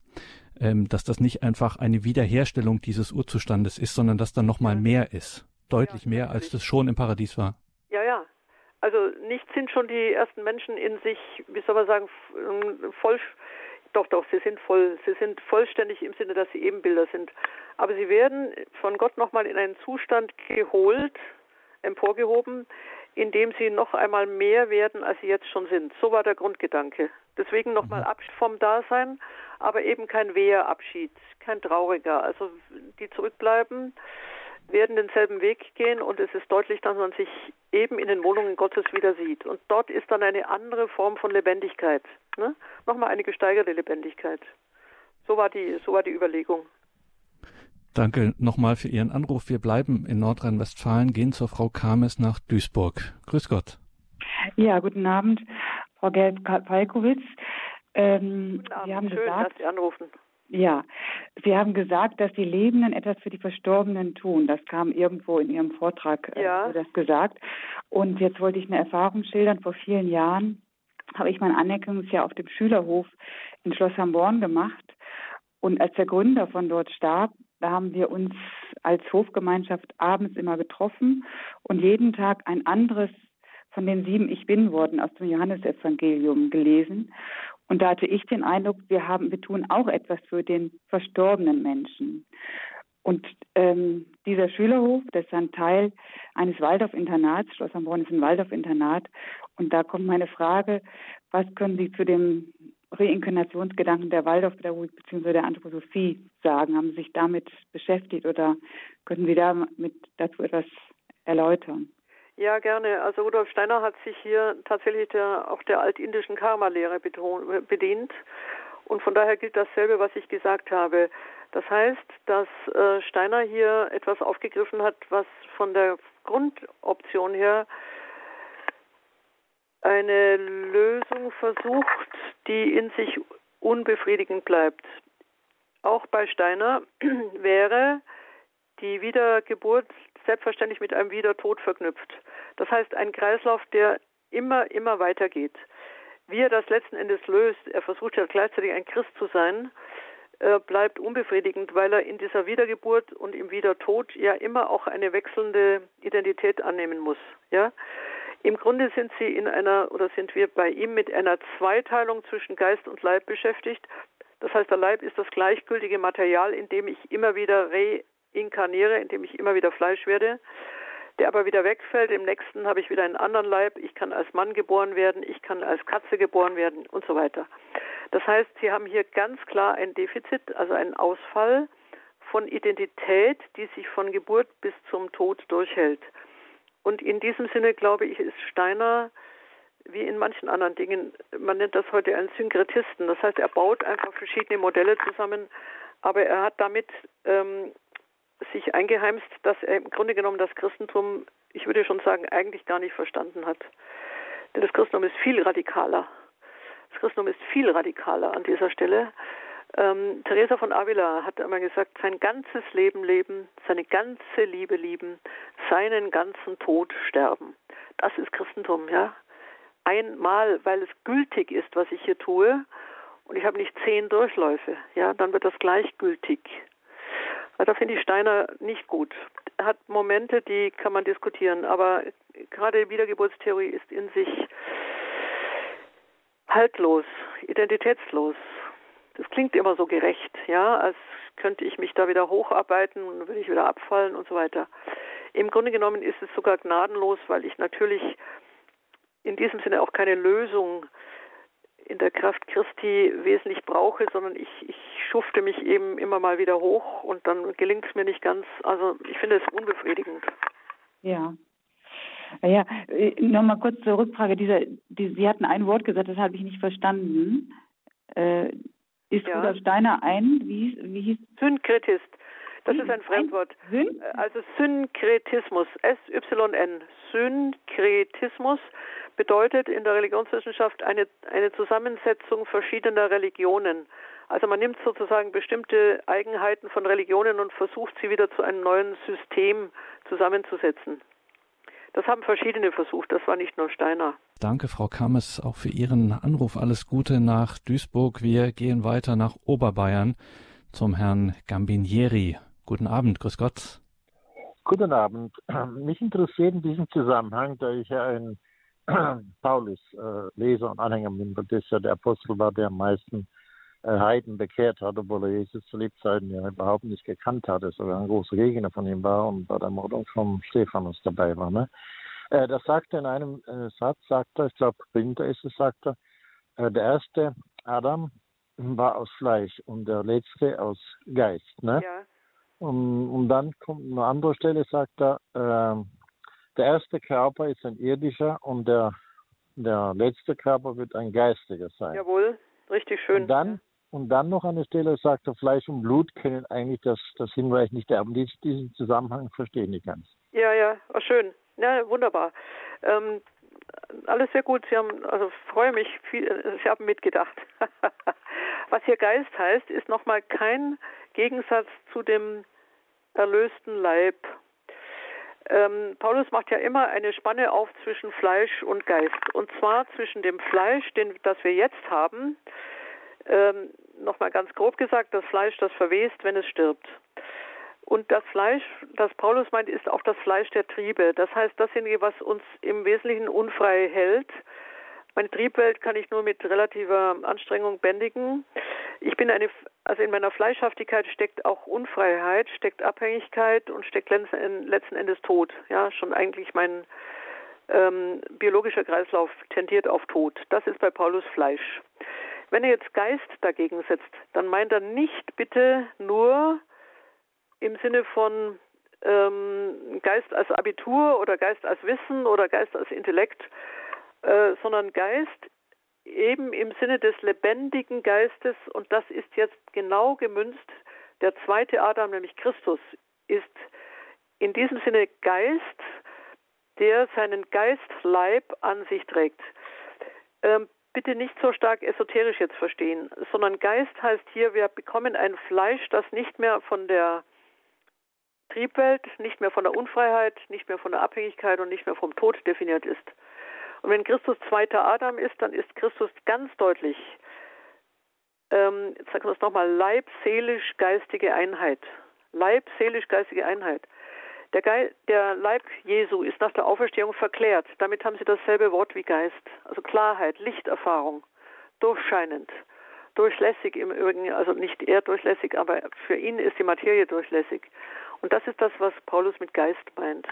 A: ähm, dass das nicht einfach eine Wiederherstellung dieses Urzustandes ist, sondern dass da nochmal ja. mehr ist deutlich ja, mehr, als das schon im Paradies war.
B: Ja, ja. Also nicht sind schon die ersten Menschen in sich, wie soll man sagen, ähm, voll, doch, doch, sie sind voll, sie sind vollständig im Sinne, dass sie Ebenbilder sind. Aber sie werden von Gott nochmal in einen Zustand geholt, emporgehoben, in dem sie noch einmal mehr werden, als sie jetzt schon sind. So war der Grundgedanke. Deswegen nochmal. Abschied vom Dasein, aber eben kein Weherabschied, kein trauriger. Also die zurückbleiben, werden denselben Weg gehen und es ist deutlich, dass man sich eben in den Wohnungen Gottes wieder sieht. Und dort ist dann eine andere Form von Lebendigkeit. Ne? Nochmal eine gesteigerte Lebendigkeit. So war die, so war die Überlegung.
A: Danke nochmal für Ihren Anruf. Wir bleiben in Nordrhein-Westfalen, gehen zur Frau Kames nach Duisburg. Grüß Gott.
E: Ja, guten Abend, Frau Gerd-Falkowitz.
B: Ähm, Schön, gesagt, dass Sie anrufen.
E: Ja, Sie haben gesagt, dass die Lebenden etwas für die Verstorbenen tun. Das kam irgendwo in Ihrem Vortrag, äh, ja. das gesagt. Und jetzt wollte ich eine Erfahrung schildern. Vor vielen Jahren habe ich mein Anerkennungsjahr auf dem Schülerhof in Schloss Hamborn gemacht. Und als der Gründer von dort starb, da haben wir uns als Hofgemeinschaft abends immer getroffen und jeden Tag ein anderes von den sieben Ich Bin-Worten aus dem Johannesevangelium gelesen. Und da hatte ich den Eindruck, wir haben, wir tun auch etwas für den verstorbenen Menschen. Und ähm, dieser Schülerhof, das ist ein Teil eines Waldorf-Internats, Schloss am Born ist ein Waldorf-Internat. Und da kommt meine Frage, was können Sie zu dem Reinkarnationsgedanken der Waldorfpädagogik bzw. der Anthroposophie sagen? Haben Sie sich damit beschäftigt oder können Sie damit dazu etwas erläutern?
B: Ja, gerne. Also Rudolf Steiner hat sich hier tatsächlich der, auch der altindischen Karma-Lehre bedient. Und von daher gilt dasselbe, was ich gesagt habe. Das heißt, dass äh, Steiner hier etwas aufgegriffen hat, was von der Grundoption her eine Lösung versucht, die in sich unbefriedigend bleibt. Auch bei Steiner wäre die Wiedergeburt selbstverständlich mit einem Wiedertod verknüpft. Das heißt, ein Kreislauf, der immer, immer weitergeht. Wie er das letzten Endes löst, er versucht ja gleichzeitig ein Christ zu sein, äh, bleibt unbefriedigend, weil er in dieser Wiedergeburt und im Wiedertod ja immer auch eine wechselnde Identität annehmen muss. Ja? Im Grunde sind sie in einer oder sind wir bei ihm mit einer Zweiteilung zwischen Geist und Leib beschäftigt. Das heißt, der Leib ist das gleichgültige Material, in dem ich immer wieder reinkarniere, in dem ich immer wieder Fleisch werde der aber wieder wegfällt. Im nächsten habe ich wieder einen anderen Leib. Ich kann als Mann geboren werden, ich kann als Katze geboren werden und so weiter. Das heißt, Sie haben hier ganz klar ein Defizit, also einen Ausfall von Identität, die sich von Geburt bis zum Tod durchhält. Und in diesem Sinne, glaube ich, ist Steiner wie in manchen anderen Dingen. Man nennt das heute einen Synkretisten. Das heißt, er baut einfach verschiedene Modelle zusammen, aber er hat damit ähm, sich eingeheimst, dass er im Grunde genommen das Christentum, ich würde schon sagen, eigentlich gar nicht verstanden hat. Denn das Christentum ist viel radikaler. Das Christentum ist viel radikaler an dieser Stelle. Ähm, Teresa von Avila hat einmal gesagt, sein ganzes Leben leben, seine ganze Liebe lieben, seinen ganzen Tod sterben. Das ist Christentum, ja. Einmal, weil es gültig ist, was ich hier tue, und ich habe nicht zehn Durchläufe, ja, dann wird das gleichgültig. Da finde ich Steiner nicht gut. Er hat Momente, die kann man diskutieren, aber gerade Wiedergeburtstheorie ist in sich haltlos, identitätslos. Das klingt immer so gerecht, ja, als könnte ich mich da wieder hocharbeiten und würde ich wieder abfallen und so weiter. Im Grunde genommen ist es sogar gnadenlos, weil ich natürlich in diesem Sinne auch keine Lösung in der Kraft Christi wesentlich brauche, sondern ich, ich schufte mich eben immer mal wieder hoch und dann gelingt es mir nicht ganz. Also ich finde es unbefriedigend.
E: Ja. Ja, äh, nochmal kurz zur Rückfrage. Dieser, die, Sie hatten ein Wort gesagt, das habe ich nicht verstanden. Äh, ist ja. Rudolf Steiner ein, wie, wie hieß
B: Synkretist. Das ist ein Fremdwort. Syn? Also Synkretismus, S-Y-N. Synkretismus bedeutet in der Religionswissenschaft eine, eine Zusammensetzung verschiedener Religionen. Also man nimmt sozusagen bestimmte Eigenheiten von Religionen und versucht sie wieder zu einem neuen System zusammenzusetzen. Das haben verschiedene versucht, das war nicht nur Steiner.
A: Danke, Frau Kammes, auch für Ihren Anruf. Alles Gute nach Duisburg. Wir gehen weiter nach Oberbayern zum Herrn Gambinieri. Guten Abend, grüß Gott.
F: Guten Abend. Mich interessiert in diesem Zusammenhang, da ich ja ein Paulus-Leser äh, und Anhänger bin, weil das ja der Apostel war, der am meisten äh, Heiden bekehrt hat, obwohl er Jesus zu Lebzeiten ja überhaupt nicht gekannt hatte, sogar ein großer Gegner von ihm war und bei der Mordung von Stephanus dabei war. Ne? Äh, das sagt er in einem äh, Satz, sagt er, ich glaube, Winter ist es, sagt er, äh, der erste Adam war aus Fleisch und der letzte aus Geist. Ne? Ja. Und, und dann kommt eine andere Stelle, sagt er, äh, der erste Körper ist ein irdischer und der, der letzte Körper wird ein geistiger sein.
B: Jawohl, richtig schön.
F: Und dann, und dann noch eine Stelle sagt er, Fleisch und Blut können eigentlich das, das Hinweis nicht erben. Dies, diesen Zusammenhang verstehen die ganz.
B: Ja, ja, war schön. Ja, wunderbar. Ähm, alles sehr gut. Sie haben, also freue mich, viel, Sie haben mitgedacht. Was hier Geist heißt, ist nochmal kein Gegensatz zu dem erlösten Leib. Ähm, Paulus macht ja immer eine Spanne auf zwischen Fleisch und Geist. Und zwar zwischen dem Fleisch, den, das wir jetzt haben, ähm, nochmal ganz grob gesagt, das Fleisch, das verwest, wenn es stirbt. Und das Fleisch, das Paulus meint, ist auch das Fleisch der Triebe. Das heißt, dasjenige, was uns im Wesentlichen unfrei hält. Meine Triebwelt kann ich nur mit relativer Anstrengung bändigen. Ich bin eine, also in meiner Fleischhaftigkeit steckt auch Unfreiheit, steckt Abhängigkeit und steckt letzten Endes Tod. Ja, schon eigentlich mein ähm, biologischer Kreislauf tendiert auf Tod. Das ist bei Paulus Fleisch. Wenn er jetzt Geist dagegen setzt, dann meint er nicht bitte nur im Sinne von ähm, Geist als Abitur oder Geist als Wissen oder Geist als Intellekt, äh, sondern Geist eben im Sinne des lebendigen Geistes und das ist jetzt genau gemünzt. Der zweite Adam, nämlich Christus, ist in diesem Sinne Geist, der seinen Geistleib an sich trägt. Ähm, bitte nicht so stark esoterisch jetzt verstehen, sondern Geist heißt hier, wir bekommen ein Fleisch, das nicht mehr von der Triebwelt, nicht mehr von der Unfreiheit, nicht mehr von der Abhängigkeit und nicht mehr vom Tod definiert ist. Und wenn Christus zweiter Adam ist, dann ist Christus ganz deutlich, ähm, jetzt sagen wir es nochmal, Leib, seelisch, geistige Einheit. Leib, seelisch, geistige Einheit. Der, Ge der Leib Jesu ist nach der Auferstehung verklärt. Damit haben sie dasselbe Wort wie Geist. Also Klarheit, Lichterfahrung, durchscheinend, durchlässig im Übrigen, also nicht er durchlässig, aber für ihn ist die Materie durchlässig. Und das ist das, was Paulus mit Geist meint.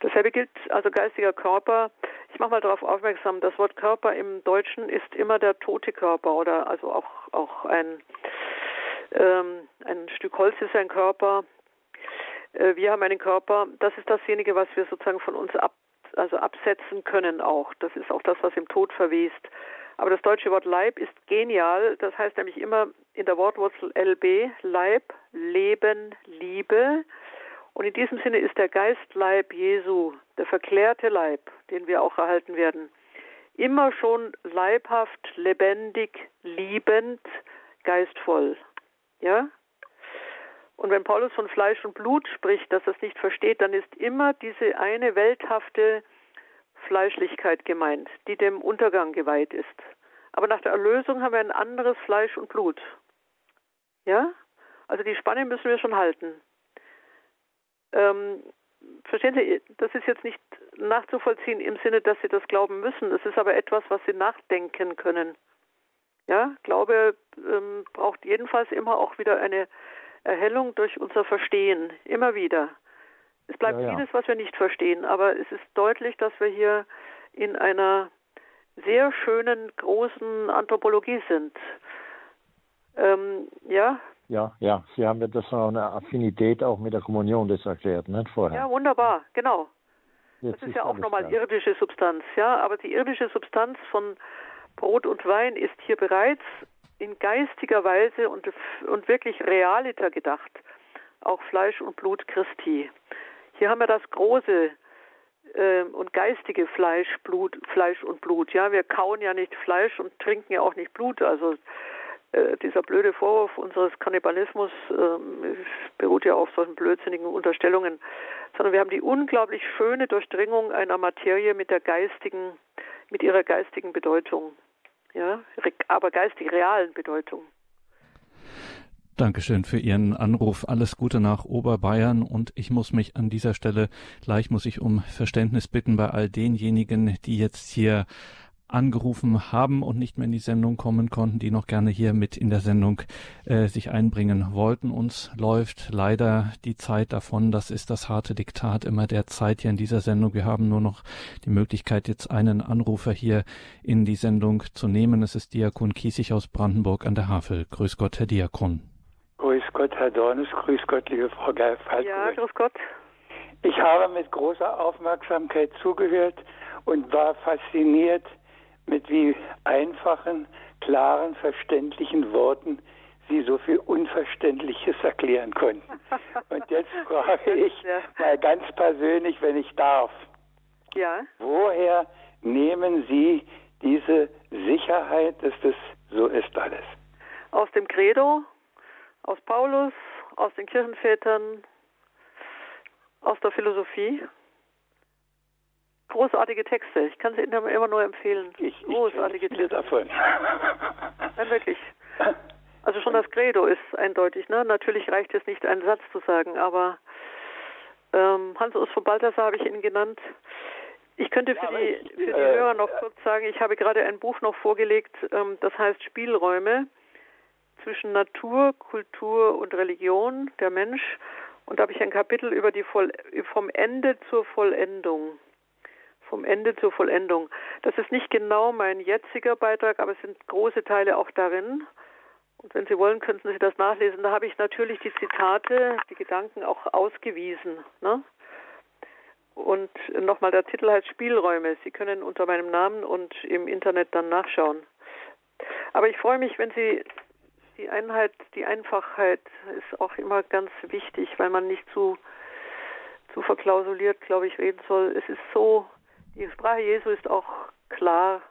B: Dasselbe gilt also geistiger Körper. Ich mache mal darauf aufmerksam, das Wort Körper im Deutschen ist immer der tote Körper oder also auch, auch ein, ähm, ein Stück Holz ist ein Körper. Äh, wir haben einen Körper. Das ist dasjenige, was wir sozusagen von uns ab, also absetzen können auch. Das ist auch das, was im Tod verwest. Aber das deutsche Wort Leib ist genial. Das heißt nämlich immer in der Wortwurzel LB, Leib, Leben, Liebe. Und in diesem Sinne ist der Geistleib Jesu, der verklärte Leib, den wir auch erhalten werden, immer schon leibhaft, lebendig, liebend, geistvoll. Ja? Und wenn Paulus von Fleisch und Blut spricht, dass er es nicht versteht, dann ist immer diese eine welthafte Fleischlichkeit gemeint, die dem Untergang geweiht ist. Aber nach der Erlösung haben wir ein anderes Fleisch und Blut. Ja? Also die Spanne müssen wir schon halten. Ähm, verstehen Sie, das ist jetzt nicht nachzuvollziehen im Sinne, dass Sie das glauben müssen. Es ist aber etwas, was Sie nachdenken können. Ja, Glaube ähm, braucht jedenfalls immer auch wieder eine Erhellung durch unser Verstehen, immer wieder. Es bleibt ja, ja. vieles, was wir nicht verstehen, aber es ist deutlich, dass wir hier in einer sehr schönen, großen Anthropologie sind. Ähm, ja,
F: ja, ja, Sie haben ja das auch eine Affinität auch mit der Kommunion das erklärt, nicht vorher?
B: Ja, wunderbar, genau. Jetzt das ist, ja auch nochmal klar. irdische Substanz, ja, aber die irdische Substanz von Brot und Wein ist hier bereits in geistiger Weise und, und wirklich realiter gedacht. Auch Fleisch und Blut Christi. Hier haben wir das große äh, und geistige Fleisch, Blut, Fleisch und Blut. Ja, wir kauen ja nicht Fleisch und trinken ja auch nicht Blut. Also äh, dieser blöde Vorwurf unseres Kannibalismus äh, beruht ja auf solchen blödsinnigen Unterstellungen, sondern wir haben die unglaublich schöne Durchdringung einer Materie mit der geistigen, mit ihrer geistigen Bedeutung, ja, aber geistig realen Bedeutung.
A: Dankeschön für Ihren Anruf. Alles Gute nach Oberbayern und ich muss mich an dieser Stelle gleich muss ich um Verständnis bitten bei all denjenigen, die jetzt hier angerufen haben und nicht mehr in die Sendung kommen konnten, die noch gerne hier mit in der Sendung äh, sich einbringen wollten. Uns läuft leider die Zeit davon. Das ist das harte Diktat immer der Zeit hier in dieser Sendung. Wir haben nur noch die Möglichkeit, jetzt einen Anrufer hier in die Sendung zu nehmen. Es ist Diakon Kiesig aus Brandenburg an der Havel. Grüß Gott, Herr Diakon.
G: Grüß Gott, Herr Dornes. Grüß Gott, liebe Frau Geif.
B: Ja, grüß Gott.
G: Ich habe mit großer Aufmerksamkeit zugehört und war fasziniert, mit wie einfachen, klaren, verständlichen Worten Sie so viel Unverständliches erklären konnten. Und jetzt frage ich mal ganz persönlich, wenn ich darf.
B: Ja.
G: Woher nehmen Sie diese Sicherheit, dass das so ist alles?
B: Aus dem Credo, aus Paulus, aus den Kirchenvätern, aus der Philosophie großartige Texte. Ich kann sie Ihnen immer nur empfehlen.
G: Ich, großartige ich Texte. davon.
B: Nein, wirklich. Also schon das Credo ist eindeutig. Ne? Natürlich reicht es nicht, einen Satz zu sagen, aber ähm, Hans-Urs von Balthasar habe ich Ihnen genannt. Ich könnte für, ja, die, für die äh, Hörer noch kurz sagen, ich habe gerade ein Buch noch vorgelegt, ähm, das heißt Spielräume zwischen Natur, Kultur und Religion, der Mensch. Und da habe ich ein Kapitel über die Voll vom Ende zur Vollendung vom Ende zur Vollendung. Das ist nicht genau mein jetziger Beitrag, aber es sind große Teile auch darin. Und wenn Sie wollen, könnten Sie das nachlesen. Da habe ich natürlich die Zitate, die Gedanken auch ausgewiesen. Ne? Und nochmal, der Titel heißt Spielräume. Sie können unter meinem Namen und im Internet dann nachschauen. Aber ich freue mich, wenn Sie die Einheit, die Einfachheit ist auch immer ganz wichtig, weil man nicht zu, zu verklausuliert, glaube ich, reden soll. Es ist so die Sprache Jesu ist auch klar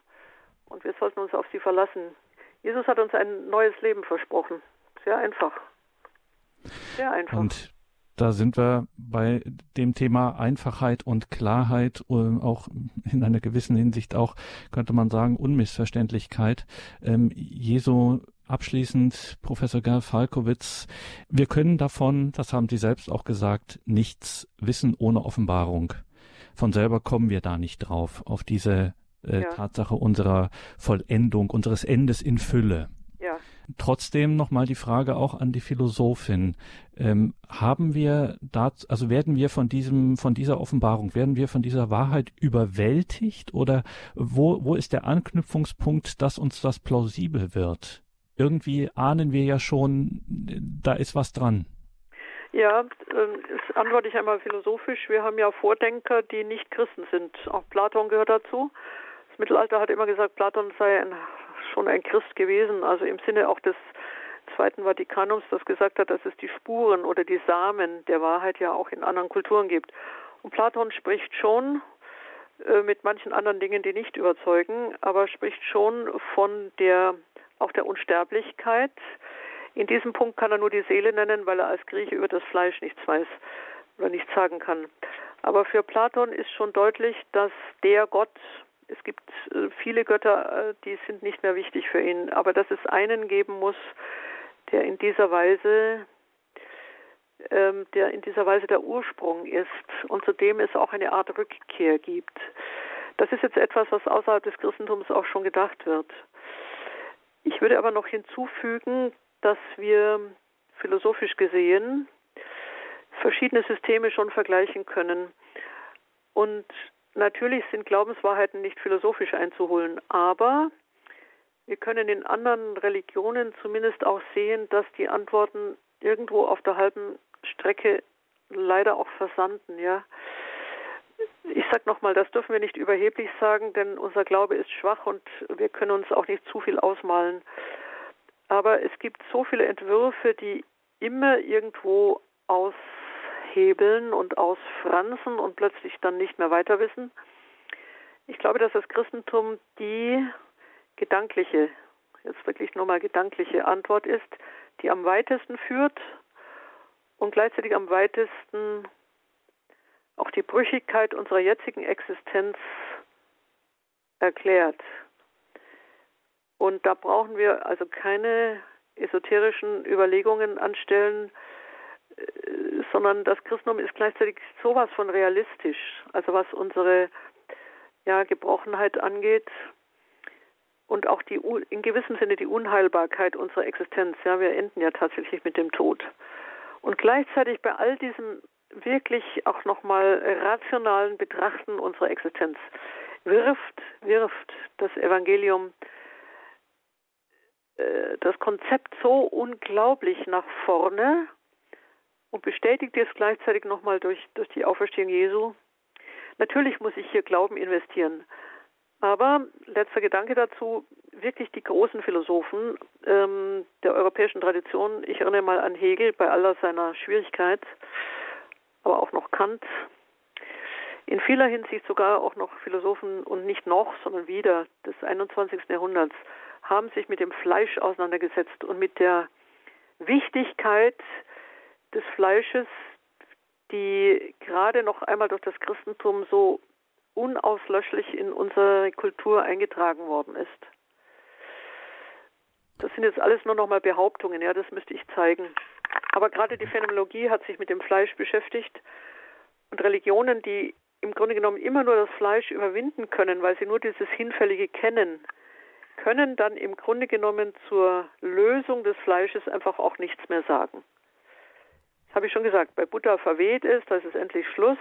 B: und wir sollten uns auf sie verlassen. Jesus hat uns ein neues Leben versprochen. Sehr einfach. Sehr einfach.
A: Und da sind wir bei dem Thema Einfachheit und Klarheit, äh, auch in einer gewissen Hinsicht auch, könnte man sagen, Unmissverständlichkeit. Ähm, Jesu abschließend, Professor Gerl Falkowitz, wir können davon, das haben Sie selbst auch gesagt, nichts wissen ohne Offenbarung von selber kommen wir da nicht drauf, auf diese äh, ja. Tatsache unserer Vollendung, unseres Endes in Fülle.
B: Ja.
A: Trotzdem nochmal die Frage auch an die Philosophin. Ähm, haben wir da, also werden wir von diesem, von dieser Offenbarung, werden wir von dieser Wahrheit überwältigt oder wo, wo ist der Anknüpfungspunkt, dass uns das plausibel wird? Irgendwie ahnen wir ja schon, da ist was dran.
B: Ja, ähm, das antworte ich einmal philosophisch. Wir haben ja Vordenker, die nicht Christen sind. Auch Platon gehört dazu. Das Mittelalter hat immer gesagt, Platon sei ein, schon ein Christ gewesen, also im Sinne auch des Zweiten Vatikanums, das gesagt hat, dass es die Spuren oder die Samen der Wahrheit ja auch in anderen Kulturen gibt. Und Platon spricht schon äh, mit manchen anderen Dingen, die nicht überzeugen, aber spricht schon von der auch der Unsterblichkeit. In diesem Punkt kann er nur die Seele nennen, weil er als Grieche über das Fleisch nichts weiß oder nichts sagen kann. Aber für Platon ist schon deutlich, dass der Gott, es gibt äh, viele Götter, äh, die sind nicht mehr wichtig für ihn, aber dass es einen geben muss, der in dieser Weise ähm, der in dieser Weise der Ursprung ist und zu dem es auch eine Art Rückkehr gibt. Das ist jetzt etwas, was außerhalb des Christentums auch schon gedacht wird. Ich würde aber noch hinzufügen, dass wir philosophisch gesehen verschiedene Systeme schon vergleichen können. Und natürlich sind Glaubenswahrheiten nicht philosophisch einzuholen, aber wir können in anderen Religionen zumindest auch sehen, dass die Antworten irgendwo auf der halben Strecke leider auch versanden, ja. Ich sag nochmal, das dürfen wir nicht überheblich sagen, denn unser Glaube ist schwach und wir können uns auch nicht zu viel ausmalen. Aber es gibt so viele Entwürfe, die immer irgendwo aushebeln und ausfransen und plötzlich dann nicht mehr weiter wissen. Ich glaube, dass das Christentum die gedankliche, jetzt wirklich nochmal gedankliche Antwort ist, die am weitesten führt und gleichzeitig am weitesten auch die Brüchigkeit unserer jetzigen Existenz erklärt. Und da brauchen wir also keine esoterischen Überlegungen anstellen, äh, sondern das Christentum ist gleichzeitig sowas von realistisch, also was unsere ja, Gebrochenheit angeht und auch die in gewissem Sinne die Unheilbarkeit unserer Existenz. Ja, wir enden ja tatsächlich mit dem Tod. Und gleichzeitig bei all diesem wirklich auch nochmal rationalen Betrachten unserer Existenz wirft, wirft das Evangelium das Konzept so unglaublich nach vorne und bestätigt es gleichzeitig nochmal durch, durch die Auferstehung Jesu. Natürlich muss ich hier Glauben investieren. Aber letzter Gedanke dazu, wirklich die großen Philosophen ähm, der europäischen Tradition, ich erinnere mal an Hegel bei aller seiner Schwierigkeit, aber auch noch Kant, in vieler Hinsicht sogar auch noch Philosophen und nicht noch, sondern wieder des 21. Jahrhunderts haben sich mit dem Fleisch auseinandergesetzt und mit der Wichtigkeit des Fleisches, die gerade noch einmal durch das Christentum so unauslöschlich in unsere Kultur eingetragen worden ist. Das sind jetzt alles nur noch mal Behauptungen, ja, das müsste ich zeigen. Aber gerade die Phänomenologie hat sich mit dem Fleisch beschäftigt und Religionen, die im Grunde genommen immer nur das Fleisch überwinden können, weil sie nur dieses Hinfällige kennen, können dann im Grunde genommen zur Lösung des Fleisches einfach auch nichts mehr sagen. Das habe ich schon gesagt, bei Buddha verweht ist, da ist es endlich Schluss.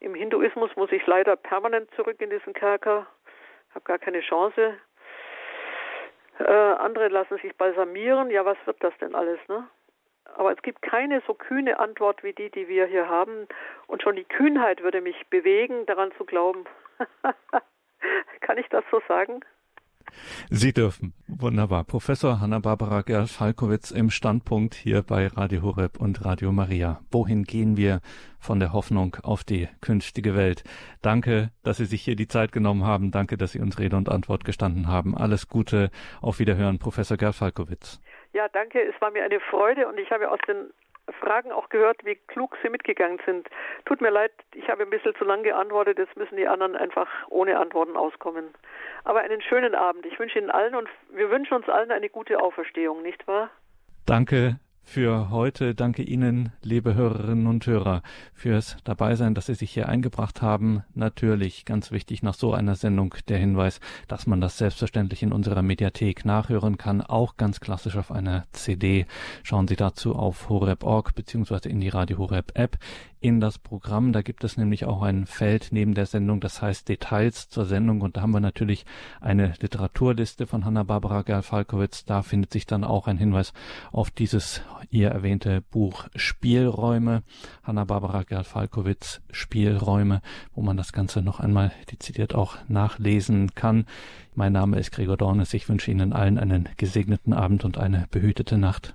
B: Im Hinduismus muss ich leider permanent zurück in diesen Kerker, habe gar keine Chance. Äh, andere lassen sich balsamieren. Ja, was wird das denn alles, ne? Aber es gibt keine so kühne Antwort wie die, die wir hier haben. Und schon die Kühnheit würde mich bewegen, daran zu glauben. Kann ich das so sagen?
A: Sie dürfen. Wunderbar. Professor Hanna-Barbara Gerl-Falkowitz im Standpunkt hier bei Radio Horeb und Radio Maria. Wohin gehen wir von der Hoffnung auf die künftige Welt? Danke, dass Sie sich hier die Zeit genommen haben. Danke, dass Sie uns Rede und Antwort gestanden haben. Alles Gute. Auf Wiederhören, Professor Gerl-Falkowitz.
B: Ja, danke. Es war mir eine Freude und ich habe aus den Fragen auch gehört, wie klug Sie mitgegangen sind. Tut mir leid, ich habe ein bisschen zu lang geantwortet. Jetzt müssen die anderen einfach ohne Antworten auskommen. Aber einen schönen Abend. Ich wünsche Ihnen allen und wir wünschen uns allen eine gute Auferstehung, nicht wahr?
A: Danke für heute. Danke Ihnen, liebe Hörerinnen und Hörer, fürs Dabeisein, dass Sie sich hier eingebracht haben. Natürlich ganz wichtig nach so einer Sendung der Hinweis, dass man das selbstverständlich in unserer Mediathek nachhören kann, auch ganz klassisch auf einer CD. Schauen Sie dazu auf horeb.org beziehungsweise in die Radio Horeb App. In das Programm. Da gibt es nämlich auch ein Feld neben der Sendung, das heißt Details zur Sendung. Und da haben wir natürlich eine Literaturliste von Hanna-Barbara Gerl-Falkowitz. Da findet sich dann auch ein Hinweis auf dieses ihr erwähnte Buch Spielräume. Hanna-Barbara Gerl-Falkowitz Spielräume, wo man das Ganze noch einmal dezidiert auch nachlesen kann. Mein Name ist Gregor Dornes. Ich wünsche Ihnen allen einen gesegneten Abend und eine behütete Nacht.